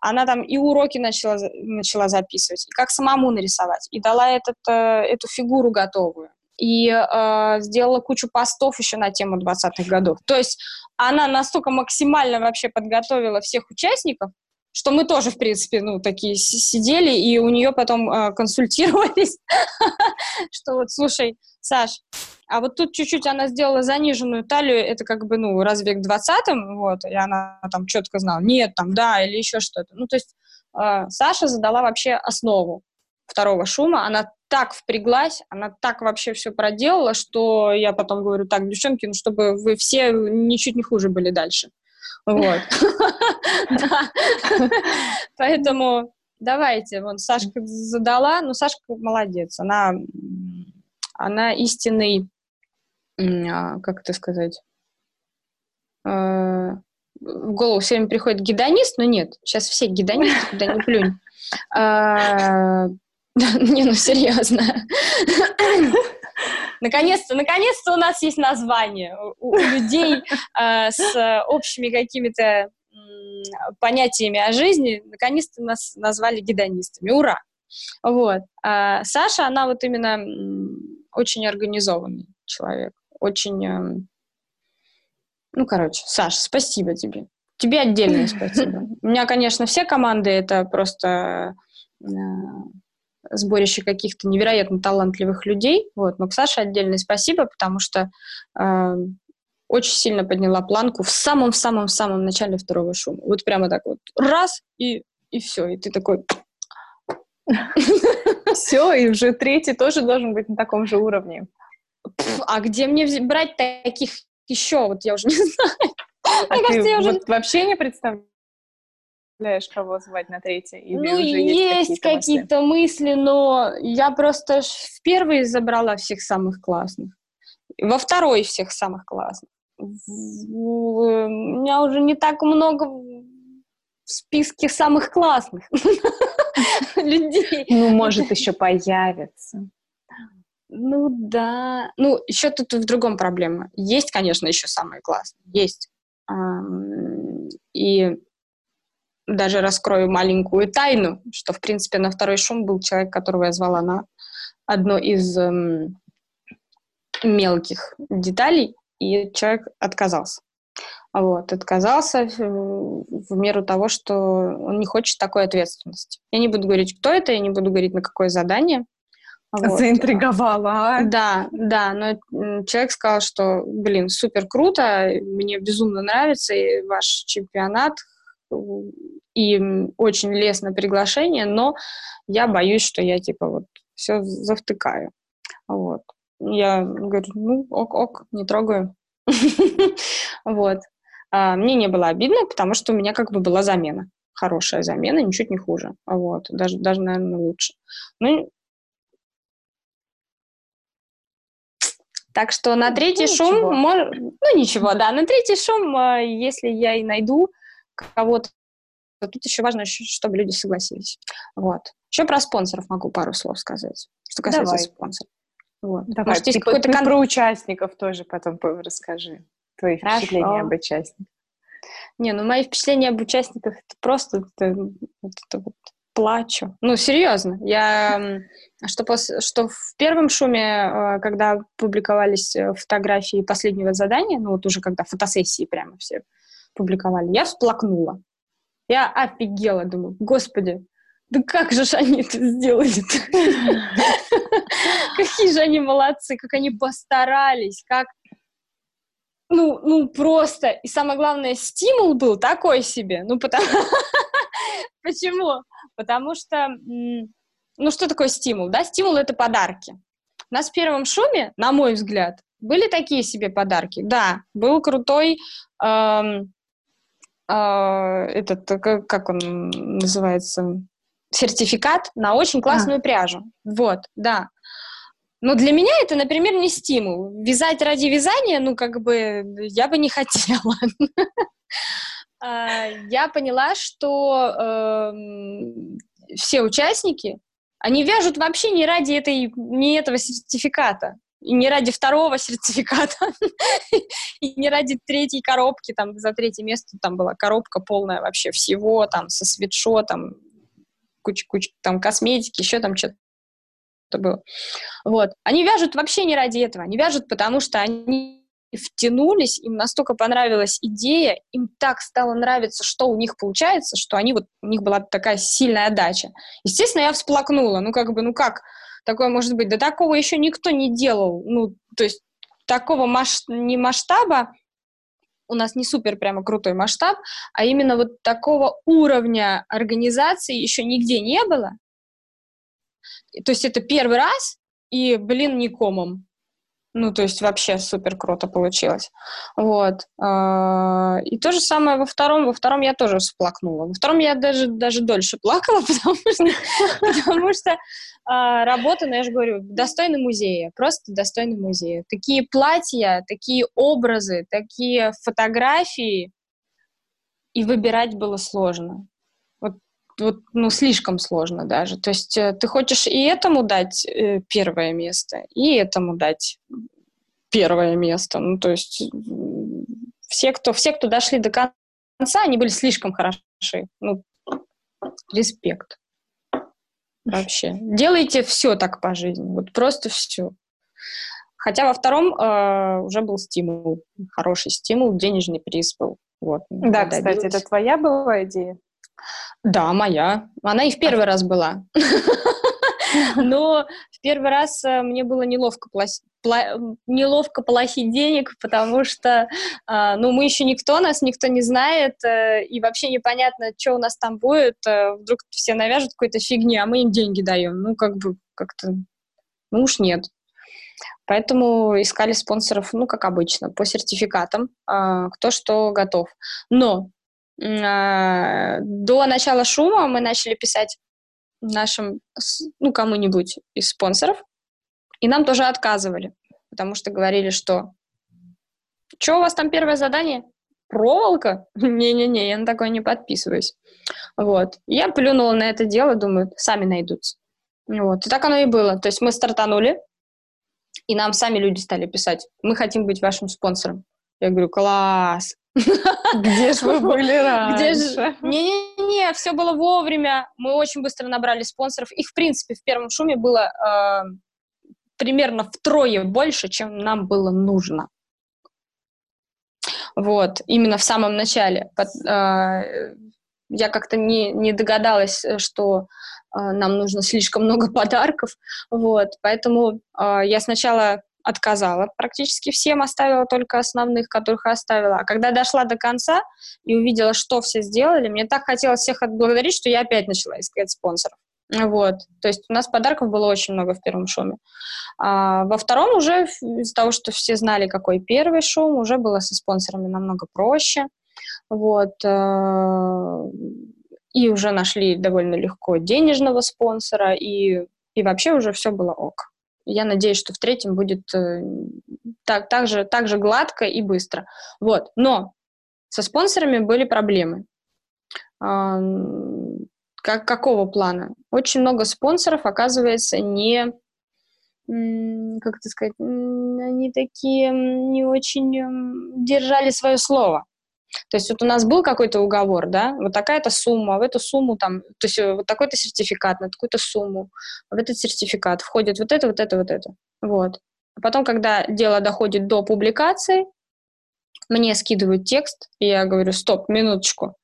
Она там и уроки начала, начала записывать, и как самому нарисовать, и дала этот, э, эту фигуру готовую и э, сделала кучу постов еще на тему 20-х годов. То есть она настолько максимально вообще подготовила всех участников, что мы тоже, в принципе, ну, такие сидели, и у нее потом э, консультировались, <laughs> что вот, слушай, Саш, а вот тут чуть-чуть она сделала заниженную талию, это как бы, ну, разве к 20-м, вот, и она там четко знала, нет, там, да, или еще что-то. Ну, то есть э, Саша задала вообще основу второго шума, она так впряглась, она так вообще все проделала, что я потом говорю, так, девчонки, ну, чтобы вы все ничуть не хуже были дальше. Вот. <laughs> Поэтому давайте, вон Сашка задала, ну Сашка молодец, она, она истинный, а, как это сказать, а, в голову все время приходит гедонист, но нет, сейчас все гедонисты, куда не плюнь. <laughs> А, <laughs> не, ну серьезно. Наконец-то, наконец-то у нас есть название у, у людей э, с общими какими-то понятиями о жизни. Наконец-то нас назвали гедонистами. Ура! Вот. А Саша, она вот именно очень организованный человек. Очень... Э, ну, короче, Саша, спасибо тебе. Тебе отдельное спасибо. <laughs> У меня, конечно, все команды это просто э, сборище каких-то невероятно талантливых людей. Вот. Но к Саше отдельное спасибо, потому что э, очень сильно подняла планку в самом-самом-самом начале второго шума. Вот прямо так вот раз, и, и все. И ты такой... <laughs> Все, и уже третий тоже должен быть на таком же уровне. А где мне брать таких еще? Вот я уже не <laughs> знаю. А ты вот вообще не представляю? Представляешь, кого звать на третье? Или ну, уже есть, есть какие-то мысли? мысли, но я просто в первый забрала всех самых классных. Во второй всех самых классных. У меня уже не так много в списке самых классных <laughs> людей. Ну, может, еще появится. Ну да. Ну, еще тут в другом проблема. Есть, конечно, еще самые классные. Есть. И даже раскрою маленькую тайну, что, в принципе, на второй шум был человек, которого я звала на одно из эм, мелких деталей, и человек отказался. Вот, отказался в, в меру того, что он не хочет такой ответственности. Я не буду говорить, кто это, я не буду говорить, на какое задание. Вот. Заинтриговала. А? Да, да, но человек сказал, что, блин, супер круто, мне безумно нравится ваш чемпионат, и очень лестно приглашение, но я боюсь, что я типа вот все завтыкаю. Вот. Я говорю, ну, ок-ок, не трогаю. <laughs> Вот. А, мне не было обидно, потому что у меня как бы была замена. Хорошая замена, ничуть не хуже. Вот. Даже, даже наверное, лучше. Ну, Так что на третий ну, шум, ничего. Мож... ну ничего, да, на третий шум, э, если я и найду кого-то, то тут еще важно, чтобы люди согласились. Вот. Еще про спонсоров могу пару слов сказать, что касается Давай. спонсоров. Вот. Давай, Может, есть какой-то кон... про участников тоже потом расскажи. Твои Хорошо. впечатления об участниках. Не, ну мои впечатления об участниках это просто это, это вот плачу. Ну, серьезно. Я что, пос, что в первом шуме, э, когда публиковались э, фотографии последнего задания, ну вот уже когда фотосессии прямо все публиковали, я всплакнула. Я офигела, думаю, господи, да как же они это сделали-то? Какие же они молодцы, как они постарались, как... Ну, ну, просто. И самое главное, стимул был такой себе. Ну, потому... <laughs> Почему? Потому что, ну, что такое стимул, да? Стимул — это подарки. У нас в первом шуме, на мой взгляд, были такие себе подарки. Да, был крутой эм, э, этот, как он называется, сертификат на очень классную а. пряжу. Вот, да. Но для меня это, например, не стимул. Вязать ради вязания, ну, как бы, я бы не хотела. <laughs> А, я поняла, что эм, все участники, они вяжут вообще не ради этой, не этого сертификата, и не ради второго сертификата, <laughs> и не ради третьей коробки, там за третье место там была коробка полная вообще всего, там со свитшотом, куча-куча там косметики, еще там что-то было. Вот. Они вяжут вообще не ради этого, они вяжут, потому что они втянулись, им настолько понравилась идея, им так стало нравиться, что у них получается, что они вот, у них была такая сильная отдача. Естественно, я всплакнула, ну как бы, ну как такое может быть? Да такого еще никто не делал, ну, то есть такого маш... не масштаба, у нас не супер прямо крутой масштаб, а именно вот такого уровня организации еще нигде не было. То есть это первый раз, и, блин, не комом. Ну, то есть вообще супер круто получилось. Вот. А, и то же самое во втором. Во втором я тоже всплакнула. Во втором я даже, даже дольше плакала, <laughs> потому что, потому что а, работа, ну, я же говорю, достойна музея. Просто достойна музея. Такие платья, такие образы, такие фотографии. И выбирать было сложно. Вот ну, слишком сложно даже. То есть э, ты хочешь и этому дать э, первое место, и этому дать первое место. Ну, то есть все, кто, все, кто дошли до конца, они были слишком хороши. Ну, респект. Вообще. Делайте все так по жизни. Вот просто все. Хотя во втором э, уже был стимул, хороший стимул, денежный приз был. Вот, да, кстати, это твоя была идея? Да, моя. Она и в первый раз была. <laughs> Но в первый раз э, мне было неловко, неловко платить денег, потому что э, ну, мы еще никто, нас никто не знает, э, и вообще непонятно, что у нас там будет. Вдруг все навяжут какой-то фигни, а мы им деньги даем. Ну, как бы как-то... Ну уж нет. Поэтому искали спонсоров, ну, как обычно, по сертификатам, кто что готов. Но а, до начала шума мы начали писать нашим, ну, кому-нибудь из спонсоров, и нам тоже отказывали, потому что говорили, что что у вас там первое задание? Проволока? <laughs> Не-не-не, я на такое не подписываюсь. Вот. Я плюнула на это дело, думаю, сами найдутся. Вот. И так оно и было. То есть мы стартанули, и нам сами люди стали писать, мы хотим быть вашим спонсором. Я говорю, класс, где же вы были раньше? Не-не-не, все было вовремя. Мы очень быстро набрали спонсоров. Их, в принципе, в первом шуме было э, примерно втрое больше, чем нам было нужно. Вот, именно в самом начале. Э, я как-то не, не догадалась, что э, нам нужно слишком много <laughs> подарков. Вот, поэтому э, я сначала отказала практически всем, оставила только основных, которых оставила. А когда дошла до конца и увидела, что все сделали, мне так хотелось всех отблагодарить, что я опять начала искать спонсоров. Вот. То есть у нас подарков было очень много в первом шуме. А во втором уже из-за того, что все знали, какой первый шум, уже было со спонсорами намного проще. Вот. Э, и уже нашли довольно легко денежного спонсора, и, и вообще уже все было ок. Я надеюсь, что в третьем будет э, так, так, же, так же гладко и быстро. Вот. Но со спонсорами были проблемы. Как, какого плана? Очень много спонсоров, оказывается, не, как это сказать, они такие не очень держали свое слово. То есть вот у нас был какой-то уговор, да, вот такая-то сумма, в эту сумму там, то есть э, вот такой-то сертификат на такую-то сумму, в этот сертификат входит вот это, вот это, вот это. Вот. А потом, когда дело доходит до публикации, мне скидывают текст, и я говорю, стоп, минуточку,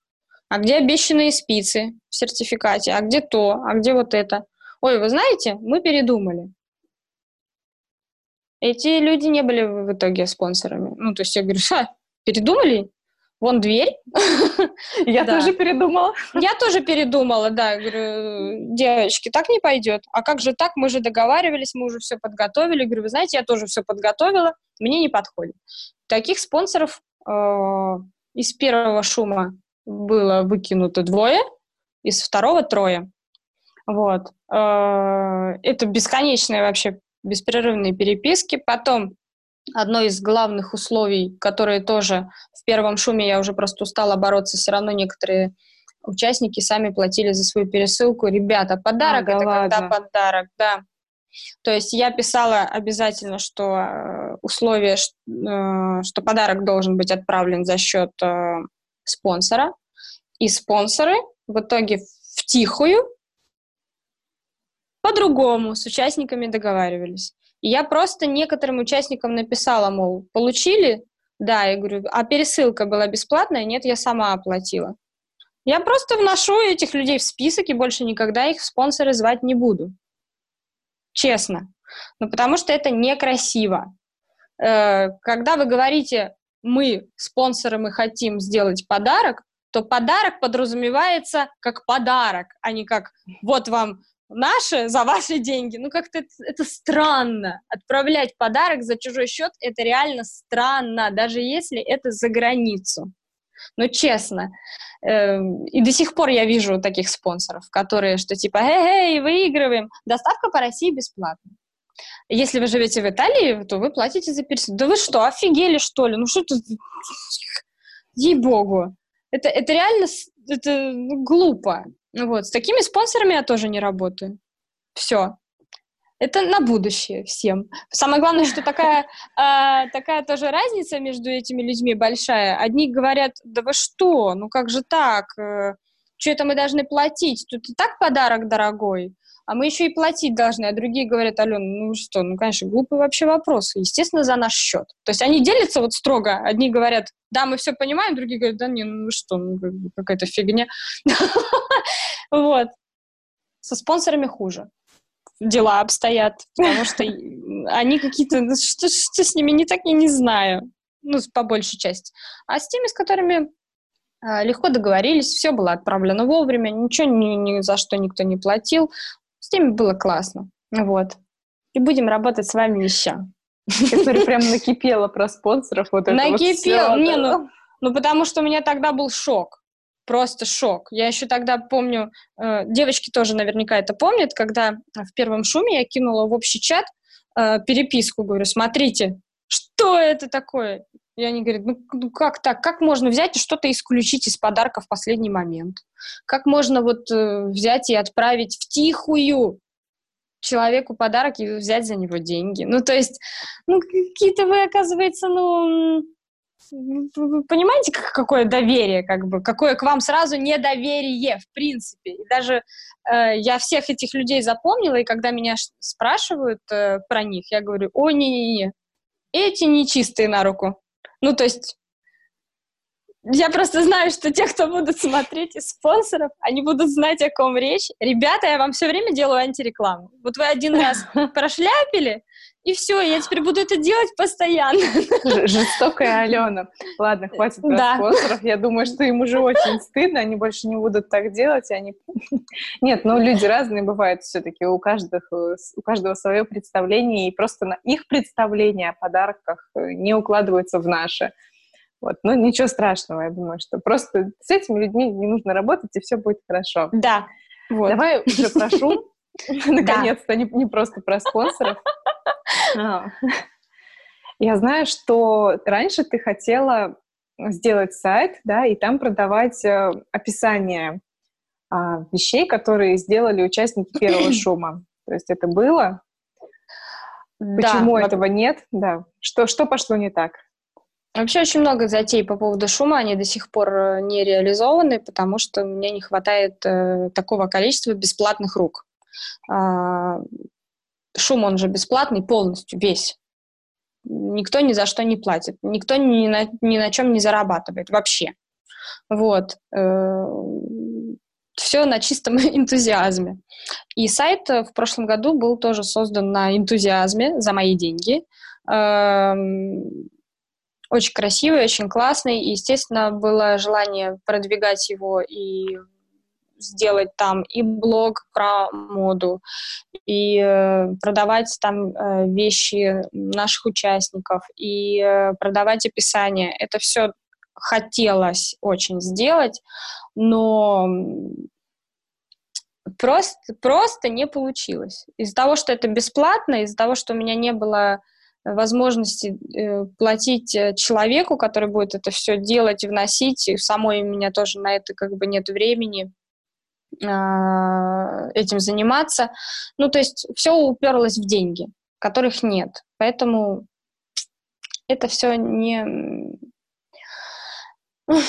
а где обещанные спицы в сертификате, а где то, а где вот это? Ой, вы знаете, мы передумали. Эти люди не были в итоге спонсорами. Ну, то есть я говорю, ша, передумали? Вон дверь. <laughs> Я тоже передумала. Я тоже передумала, да. Говорю, девочки, так не пойдет. А как же так? Мы же договаривались, мы уже все подготовили. Говорю, вы знаете, я тоже все подготовила, мне не подходит. Таких спонсоров э, из первого шума было выкинуто двое, из второго трое. Вот. Э, это бесконечные вообще беспрерывные переписки. Потом одно из главных условий, которые тоже в первом шуме я уже просто устала бороться, все равно некоторые участники сами платили за свою пересылку. Ребята, подарок а, это ладно. когда подарок, да. То есть я писала обязательно, что э, условие, э, что подарок должен быть отправлен за счет э, спонсора, и спонсоры в итоге втихую по-другому с участниками договаривались. Я просто некоторым участникам написала, мол, получили? Да, я говорю, а пересылка была бесплатная? Нет, я сама оплатила. Я просто вношу этих людей в список и больше никогда их в спонсоры звать не буду. Честно. Ну, потому что это некрасиво. Э, когда вы говорите, мы спонсоры, мы хотим сделать подарок, то подарок подразумевается как подарок, а не как вот вам наше за ваши деньги. Ну, как-то это, это странно. Отправлять подарок за чужой счет — это реально странно, даже если это за границу. Ну, честно. Эм, и до сих пор я вижу таких спонсоров, которые, что типа, эй, выигрываем, доставка по России бесплатно. Если вы живете в Италии, то вы платите за пересылку. Да вы что, офигели, что ли? Ну, что тут... Ей-богу. Это, это реально это ну, глупо. Вот, с такими спонсорами я тоже не работаю. Все. Это на будущее всем. Самое главное, что такая, э, такая тоже разница между этими людьми большая. Одни говорят, да вы что, ну как же так, э, что это мы должны платить, тут и так подарок дорогой а мы еще и платить должны. А другие говорят, Алена, ну что, ну, конечно, глупый вообще вопрос. Естественно, за наш счет. То есть они делятся вот строго. Одни говорят, да, мы все понимаем, другие говорят, да не, ну что, ну, какая-то фигня. <laughs> Вот. Со спонсорами хуже дела обстоят, потому что они какие-то... Ну, что, что с ними не так, я не знаю. Ну, по большей части. А с теми, с которыми а, легко договорились, все было отправлено вовремя, ничего ни, ни за что никто не платил. С ними было классно. Вот. И будем работать с вами еще. Смотрю, прям накипело про спонсоров. Вот Накипело. Вот Не, ну, ну, потому что у меня тогда был шок. Просто шок. Я еще тогда помню, э, девочки тоже наверняка это помнят, когда в первом шуме я кинула в общий чат э, переписку, говорю, смотрите, что это такое? И они говорят, ну, ну как так? Как можно взять и что-то исключить из подарка в последний момент? Как можно вот э, взять и отправить в тихую человеку подарок и взять за него деньги? Ну, то есть, ну, какие-то вы, оказывается, ну, понимаете, какое доверие, как бы, какое к вам сразу недоверие, в принципе. И даже э, я всех этих людей запомнила, и когда меня спрашивают э, про них, я говорю, о, не-не-не, эти нечистые на руку. Ну, то есть я просто знаю, что те, кто будут смотреть из спонсоров, они будут знать, о ком речь. Ребята, я вам все время делаю антирекламу. Вот вы один раз <laughs> прошляпили, и все, я теперь буду это делать постоянно. Жестокая Алена. Ладно, хватит про да. спонсоров. Я думаю, что им уже очень стыдно, они больше не будут так делать. Они... <laughs> Нет, ну люди разные бывают все-таки, у, каждого, у каждого свое представление, и просто на их представление о подарках э, не укладываются в наши. Вот. Ну, ничего страшного, я думаю, что просто с этими людьми не нужно работать, и все будет хорошо. Да. Вот. Давай уже прошу, <laughs> <laughs> наконец-то, не, не просто про спонсоров. А. Я знаю, что раньше ты хотела сделать сайт, да, и там продавать э, описание а, вещей, которые сделали участники первого <clears throat> шума. То есть это было? Почему да, этого нет? Да. Что, что пошло не так? Вообще очень много затей по поводу шума, они до сих пор э, не реализованы, потому что мне не хватает э, такого количества бесплатных рук. А, шум, он же бесплатный полностью, весь. Никто ни за что не платит, никто ни на, ни на чем не зарабатывает вообще. Вот. Э, все на чистом <laughs> энтузиазме. И сайт в прошлом году был тоже создан на энтузиазме за мои деньги. Эм, очень красивый, очень классный. И, естественно, было желание продвигать его и сделать там и блог про моду, и э, продавать там э, вещи наших участников, и э, продавать описание. Это все хотелось очень сделать, но просто, просто не получилось. Из-за того, что это бесплатно, из-за того, что у меня не было возможности э, платить э, человеку, который будет это все делать и вносить, и самой у меня тоже на это как бы нет времени этим заниматься. Ну, то есть все уперлось в деньги, которых нет. Поэтому это все не,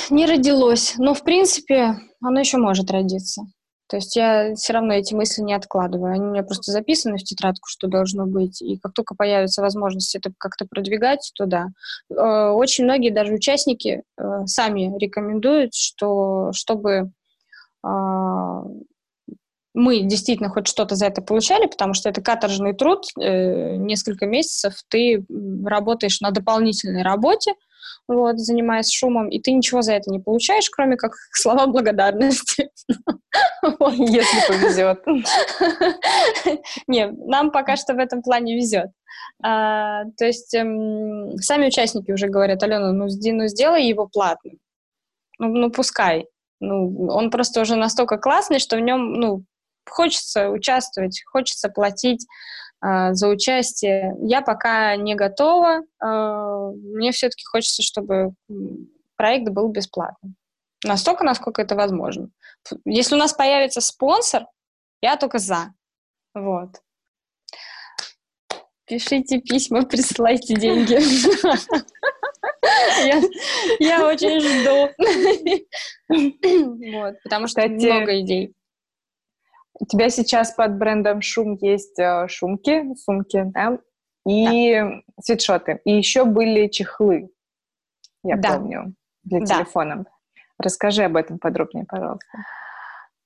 не родилось. Но, в принципе, оно еще может родиться. То есть я все равно эти мысли не откладываю. Они у меня просто записаны в тетрадку, что должно быть. И как только появится возможность это как-то продвигать, то да. Э, очень многие даже участники э, сами рекомендуют, что чтобы а, мы действительно хоть что-то за это получали, потому что это каторжный труд, э, несколько месяцев ты работаешь на дополнительной работе, вот, занимаясь шумом, и ты ничего за это не получаешь, кроме как <laughs> слова благодарности. Если повезет. <laughs> Не, нам пока что в этом плане везет. А, то есть эм, сами участники уже говорят, Алена, ну, ну сделай его платным. Ну, ну пускай. Ну, он просто уже настолько классный, что в нем, ну, хочется участвовать, хочется платить э, за участие. Я пока не готова. Э, мне все-таки хочется, чтобы проект был бесплатным. Настолько, насколько это возможно. Если у нас появится спонсор, я только за. Вот. Пишите письма, присылайте деньги. Я очень жду. Вот, потому что много идей. У тебя сейчас под брендом Шум есть э, шумки, сумки, да, и да. свитшоты. И еще были чехлы, я да. помню, для да. телефона. Расскажи об этом подробнее, пожалуйста.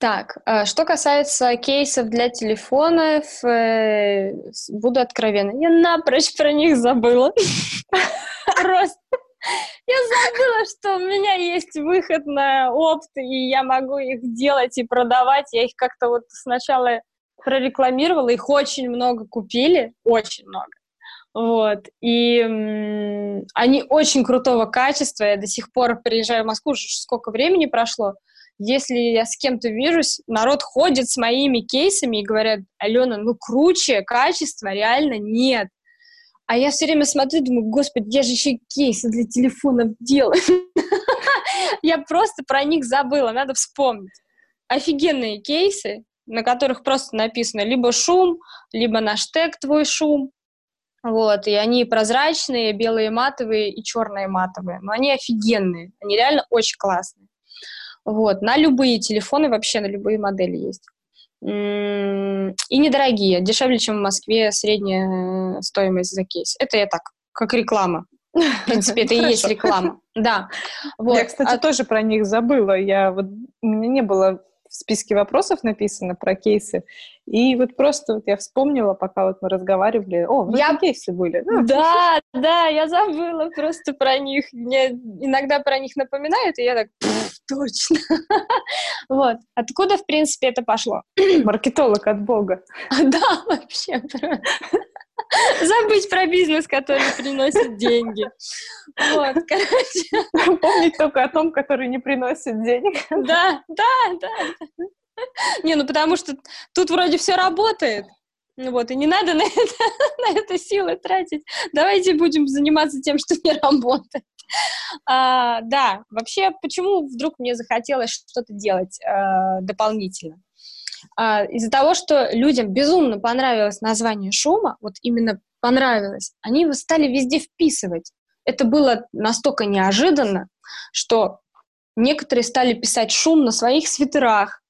Так, э, что касается кейсов для телефонов, э, буду откровенна, я напрочь про них забыла. <laughs> Просто я забыла, что у меня есть выход на опт, и я могу их делать и продавать. Я их как-то вот сначала прорекламировала, их очень много купили, очень много. Вот. И м- они очень крутого качества. Я до сих пор приезжаю в Москву, уже сколько времени прошло. Если я с кем-то вижусь, народ ходит с моими кейсами и говорят, Алена, ну круче качества реально нет. А я все время смотрю, думаю, господи, я же еще кейсы для телефонов делаю. <laughs> Я просто про них забыла, надо вспомнить. Офигенные кейсы, на которых просто написано либо шум, либо наш тег твой шум. Вот, и они прозрачные, белые матовые и черные матовые. Но они офигенные, они реально очень классные. Вот, на любые телефоны, вообще на любые модели есть. И недорогие, дешевле, чем в Москве средняя стоимость за кейс. Это я так, как реклама. В принципе, <laughs> это и есть реклама. Да. Вот. Я, кстати, а... тоже про них забыла. Я вот у меня не было в списке вопросов написано про кейсы. И вот просто вот я вспомнила, пока вот мы разговаривали, о, вот я... кейсы были. Ну, да, да, я забыла просто про них. Мне иногда про них напоминают, и я так, <laughs> точно. вот. Откуда, в принципе, это пошло? <clears throat> Маркетолог от Бога. <laughs> да, вообще. <laughs> Забыть про бизнес, который приносит деньги. Вот, короче. Помнить только о том, который не приносит денег. Да, да, да. Не, ну потому что тут вроде все работает. Ну вот, и не надо на это, на это силы тратить. Давайте будем заниматься тем, что не работает. А, да, вообще, почему вдруг мне захотелось что-то делать а, дополнительно? А, из-за того, что людям безумно понравилось название шума, вот именно понравилось, они его стали везде вписывать. Это было настолько неожиданно, что некоторые стали писать шум на своих свитерах,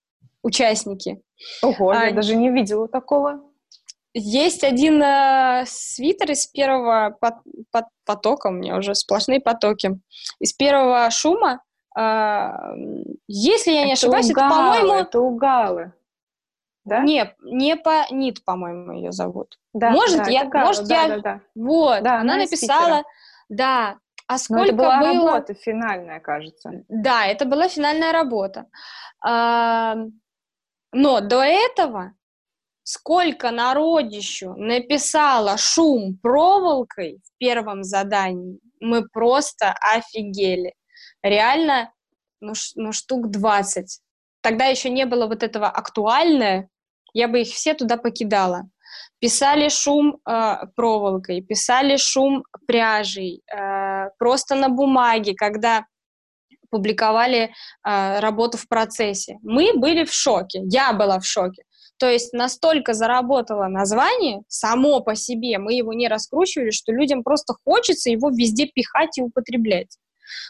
участники. Ого, а, я даже не видела такого. Есть один э, свитер из первого пот пот потока, у меня уже сплошные потоки. Из первого шума, э, если я не это ошибаюсь, это, по-моему... Это у Галы. Да? Не, не по Нит, по-моему, ее зовут. Да, может, да, я, Гала, может, да, я, да, да. вот, да, она, она написала, да. А сколько Но это была было... работа финальная, кажется. Да, это была финальная работа. Но до этого сколько народищу написала шум проволокой в первом задании, мы просто офигели. Реально, ну, ну штук 20. Тогда еще не было вот этого актуальное, я бы их все туда покидала. Писали шум э, проволокой, писали шум пряжей, э, просто на бумаге, когда публиковали э, работу в процессе. Мы были в шоке, я была в шоке. То есть настолько заработало название само по себе, мы его не раскручивали, что людям просто хочется его везде пихать и употреблять.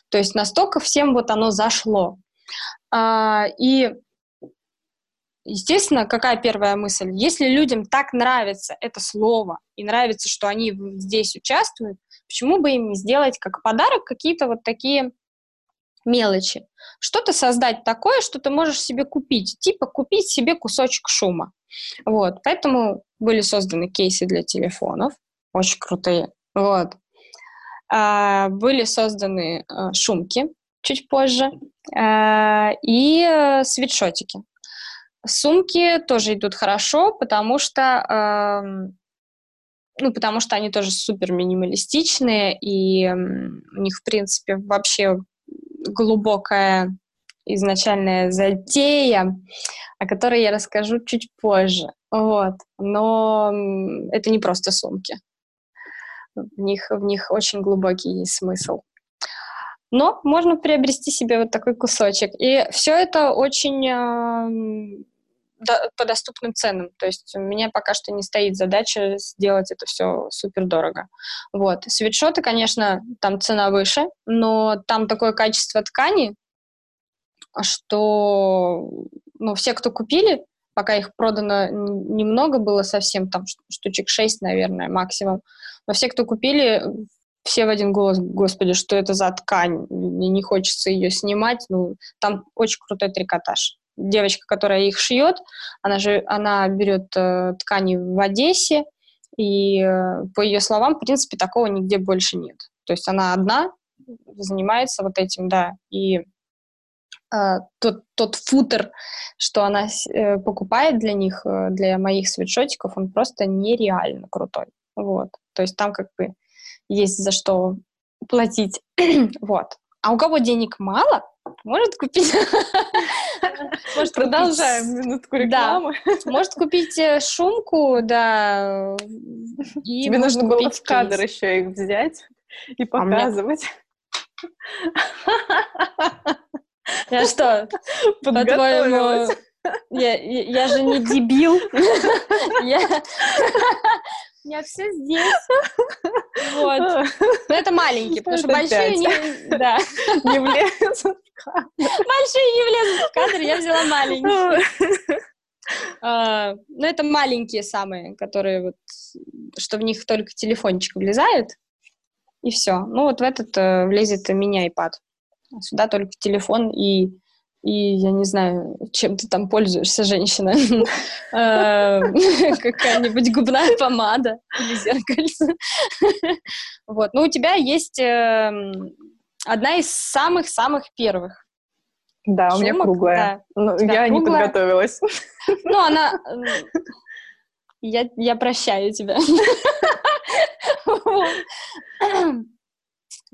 То есть настолько всем вот оно зашло. А, и Естественно, какая первая мысль? Если людям так нравится это слово и нравится, что они здесь участвуют, почему бы им не сделать как подарок какие-то вот такие мелочи. Что-то создать такое, что ты можешь себе купить. Типа купить себе кусочек шума. Вот. Поэтому были созданы кейсы для телефонов. Очень крутые. Вот. А, были созданы а, шумки чуть позже. А, и а, свитшотики. Сумки тоже идут хорошо, потому что а, ну, потому что они тоже супер минималистичные, и у них, в принципе, вообще глубокая изначальная затея, о которой я расскажу чуть позже. Вот. Но это не просто сумки. В них, в них очень глубокий есть смысл. Но можно приобрести себе вот такой кусочек. И все это очень по доступным ценам. То есть у меня пока что не стоит задача сделать это все супер дорого. Вот. Свитшоты, конечно, там цена выше, но там такое качество ткани, что ну, все, кто купили, пока их продано немного было совсем, там штучек 6, наверное, максимум, но все, кто купили, все в один голос, господи, что это за ткань, мне не хочется ее снимать, ну, там очень крутой трикотаж девочка, которая их шьет, она же она берет э, ткани в Одессе, и э, по ее словам, в принципе, такого нигде больше нет. То есть она одна занимается вот этим, да, и э, тот, тот футер, что она э, покупает для них, э, для моих свитшотиков, он просто нереально крутой. Вот. То есть там как бы есть за что платить. <clears throat> вот. А у кого денег мало, может купить... <laughs> Может, продолжаем минутку рекламы. Да. Может купить э, шумку, да. И Тебе нужно было в кадр еще их взять и а показывать. <laughs> Я что, по-твоему, я, я, я же не дебил. <laughs> Я, меня все здесь. Вот. Но это маленькие, потому что большие не... Да. <laughs> Не влезут в кадр. Большие не влезут в кадр, я взяла маленькие. Uh, <laughs> ну, это маленькие самые, которые вот, что в них только телефончик влезает, и все. Ну, вот в этот uh, влезет мини-айпад. Сюда только телефон и и я не знаю, чем ты там пользуешься, женщина. <laughs> Э, <laughs> какая-нибудь губная помада или зеркальце. <laughs> Вот. Но у тебя есть эм, одна из самых-самых первых. Да, у меня круглая. Ну, я не подготовилась. Ну, она... Я, я прощаю тебя.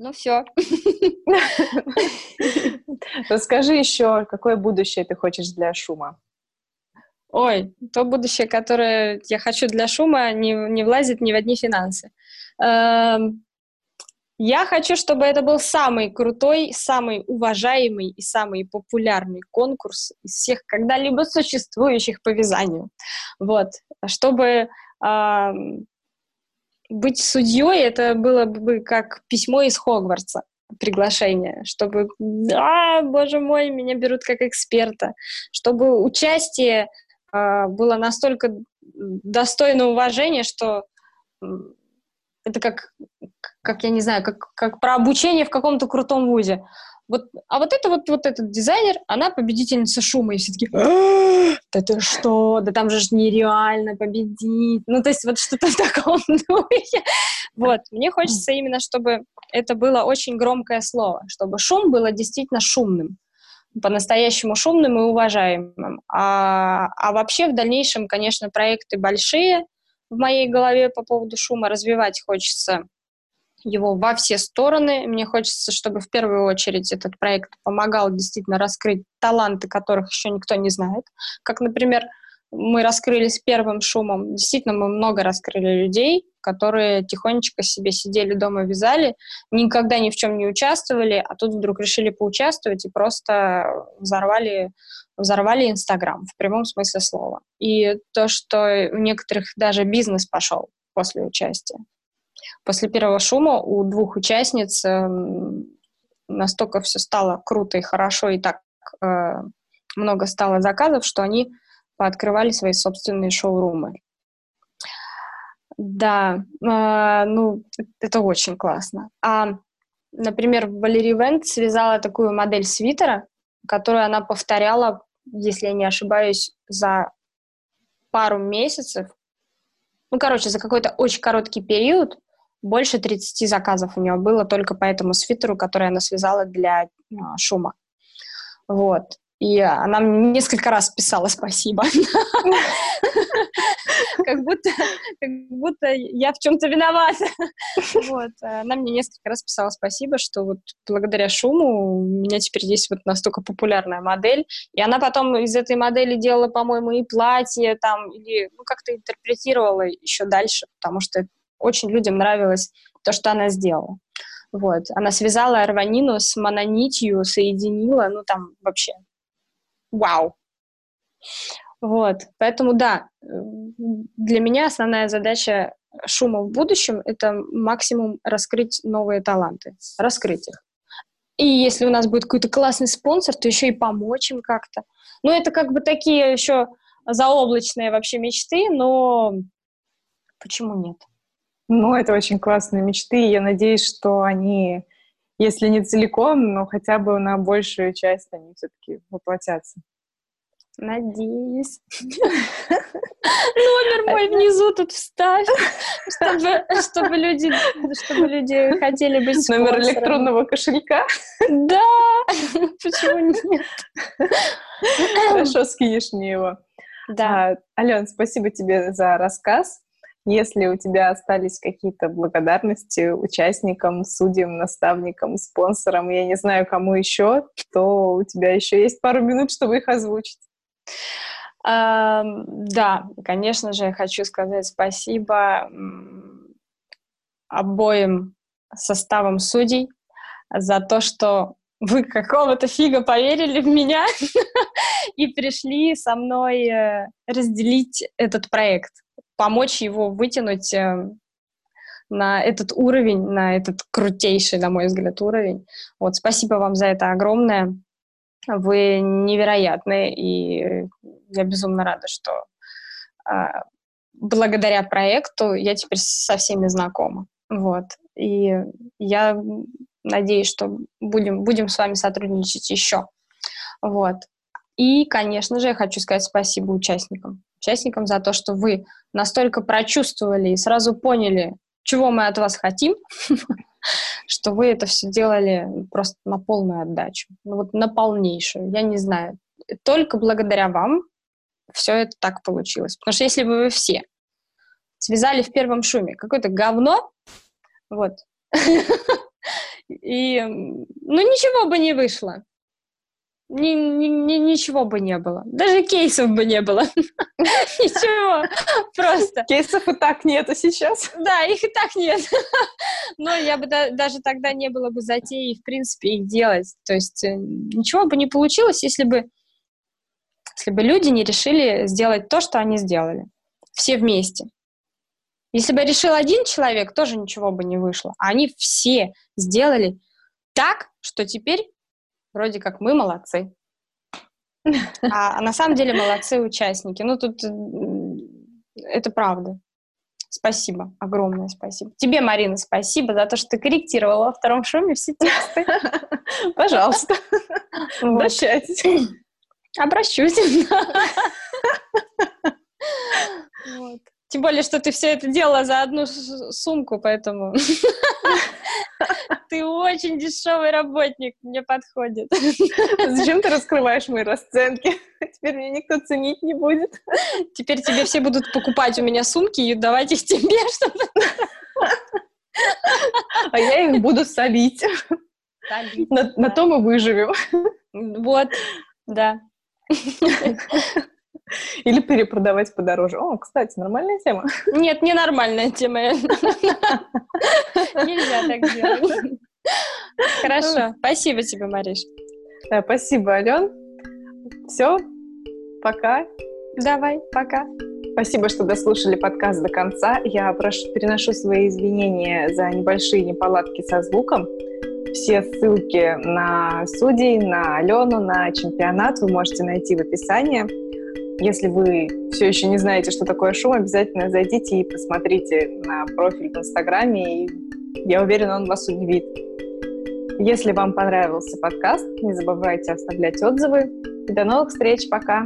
Ну все. <laughs> Расскажи еще, какое будущее ты хочешь для шума? Ой, то будущее, которое я хочу для шума, не, не влазит ни в одни финансы. Эм, я хочу, чтобы это был самый крутой, самый уважаемый и самый популярный конкурс из всех когда-либо существующих по вязанию. Вот. Чтобы э, быть судьей, это было бы как письмо из Хогвартса приглашение, чтобы, а, боже мой, меня берут как эксперта, чтобы участие э, было настолько достойно уважения, что это как, как я не знаю, как, как про обучение в каком-то крутом вузе. Вот, а вот это вот, вот этот дизайнер, она победительница шума, и все таки «А, да ты что, да там же нереально победить. Ну, то есть вот что-то в таком <laughs> духе. Вот, мне хочется именно, чтобы это было очень громкое слово, чтобы шум было действительно шумным по-настоящему шумным и уважаемым. А, а вообще в дальнейшем, конечно, проекты большие, в моей голове по поводу шума. Развивать хочется его во все стороны. Мне хочется, чтобы в первую очередь этот проект помогал действительно раскрыть таланты, которых еще никто не знает. Как, например, мы раскрылись первым шумом. Действительно, мы много раскрыли людей, которые тихонечко себе сидели дома, вязали, никогда ни в чем не участвовали, а тут вдруг решили поучаствовать и просто взорвали, взорвали Инстаграм в прямом смысле слова. И то, что у некоторых даже бизнес пошел после участия. После первого шума у двух участниц э, настолько все стало круто и хорошо, и так э, много стало заказов, что они пооткрывали свои собственные шоурумы. Да, э, ну, это очень классно. А, например, Валерий Вент связала такую модель свитера, которую она повторяла, если я не ошибаюсь, за пару месяцев. Ну, короче, за какой-то очень короткий период больше 30 заказов у нее было только по этому свитеру, который она связала для а, шума. Вот. И она мне несколько раз писала спасибо. Как будто, как будто я в чем-то виновата. Вот. Она мне несколько раз писала спасибо, что вот благодаря шуму у меня теперь есть вот настолько популярная модель. И она потом из этой модели делала, по-моему, и платье там, или ну, как-то интерпретировала еще дальше, потому что очень людям нравилось то, что она сделала. Вот. Она связала арванину с мононитью, соединила, ну там вообще вау. Вот, поэтому да, для меня основная задача шума в будущем — это максимум раскрыть новые таланты, раскрыть их. И если у нас будет какой-то классный спонсор, то еще и помочь им как-то. Ну, это как бы такие еще заоблачные вообще мечты, но почему нет? Ну, это очень классные мечты, я надеюсь, что они, если не целиком, но хотя бы на большую часть они все-таки воплотятся. Надеюсь. <laughs> Номер мой внизу тут вставь, чтобы, чтобы, люди, чтобы люди хотели быть Номер электронного кошелька? Да, почему нет? Хорошо, скинешь мне его. Да. А, Ален, спасибо тебе за рассказ. Если у тебя остались какие-то благодарности участникам, судьям, наставникам, спонсорам, я не знаю, кому еще, то у тебя еще есть пару минут, чтобы их озвучить. Да, конечно же, хочу сказать спасибо обоим составам судей за то, что вы какого-то фига поверили в меня <laughs> и пришли со мной э, разделить этот проект, помочь его вытянуть э, на этот уровень, на этот крутейший, на мой взгляд, уровень. Вот, спасибо вам за это огромное. Вы невероятны, и я безумно рада, что э, благодаря проекту я теперь со всеми знакома. Вот. И я надеюсь, что будем, будем с вами сотрудничать еще. Вот. И, конечно же, я хочу сказать спасибо участникам. Участникам за то, что вы настолько прочувствовали и сразу поняли, чего мы от вас хотим, <laughs> что вы это все делали просто на полную отдачу, ну вот на полнейшую, я не знаю. Только благодаря вам все это так получилось. Потому что если бы вы все связали в первом шуме какое-то говно, вот, <laughs> и, ну, ничего бы не вышло. Ни, ни, ни, ничего бы не было. Даже кейсов бы не было. <laughs> Ничего, просто. Кейсов и так нету сейчас. Да, их и так нет. <laughs> Но я бы даже тогда не было бы затеи, в принципе, их делать. То есть э, ничего бы не получилось, если бы, если бы люди не решили сделать то, что они сделали. Все вместе. Если бы решил один человек, тоже ничего бы не вышло. А они все сделали так, что теперь вроде как мы молодцы. А, на самом деле молодцы участники. Ну, тут это правда. Спасибо, огромное спасибо. Тебе, Марина, спасибо за то, что ты корректировала во втором шуме все тексты. <laughs> Пожалуйста, обращайтесь. Обращусь. <laughs> Тем более, что ты все это делала за одну сумку, поэтому ты очень дешевый работник, мне подходит. Зачем ты раскрываешь мои расценки? Теперь меня никто ценить не будет. Теперь тебе все будут покупать у меня сумки и давать их тебе, <laughs> чтобы... А я их буду солить. солить на, да. на то мы выживем. Вот, да. <laughs> Или перепродавать подороже. О, кстати, нормальная тема. <laughs> Нет, не нормальная тема. <laughs> Нельзя так делать. Хорошо. Спасибо тебе, Мариш. Да, спасибо, Ален. Все, пока. Давай, пока. Спасибо, что дослушали подкаст до конца. Я прошу, переношу свои извинения за небольшие неполадки со звуком. Все ссылки на судей, на Алену, на чемпионат вы можете найти в описании. Если вы все еще не знаете, что такое шум, обязательно зайдите и посмотрите на профиль в Инстаграме, и я уверена, он вас удивит. Если вам понравился подкаст, не забывайте оставлять отзывы. До новых встреч. Пока!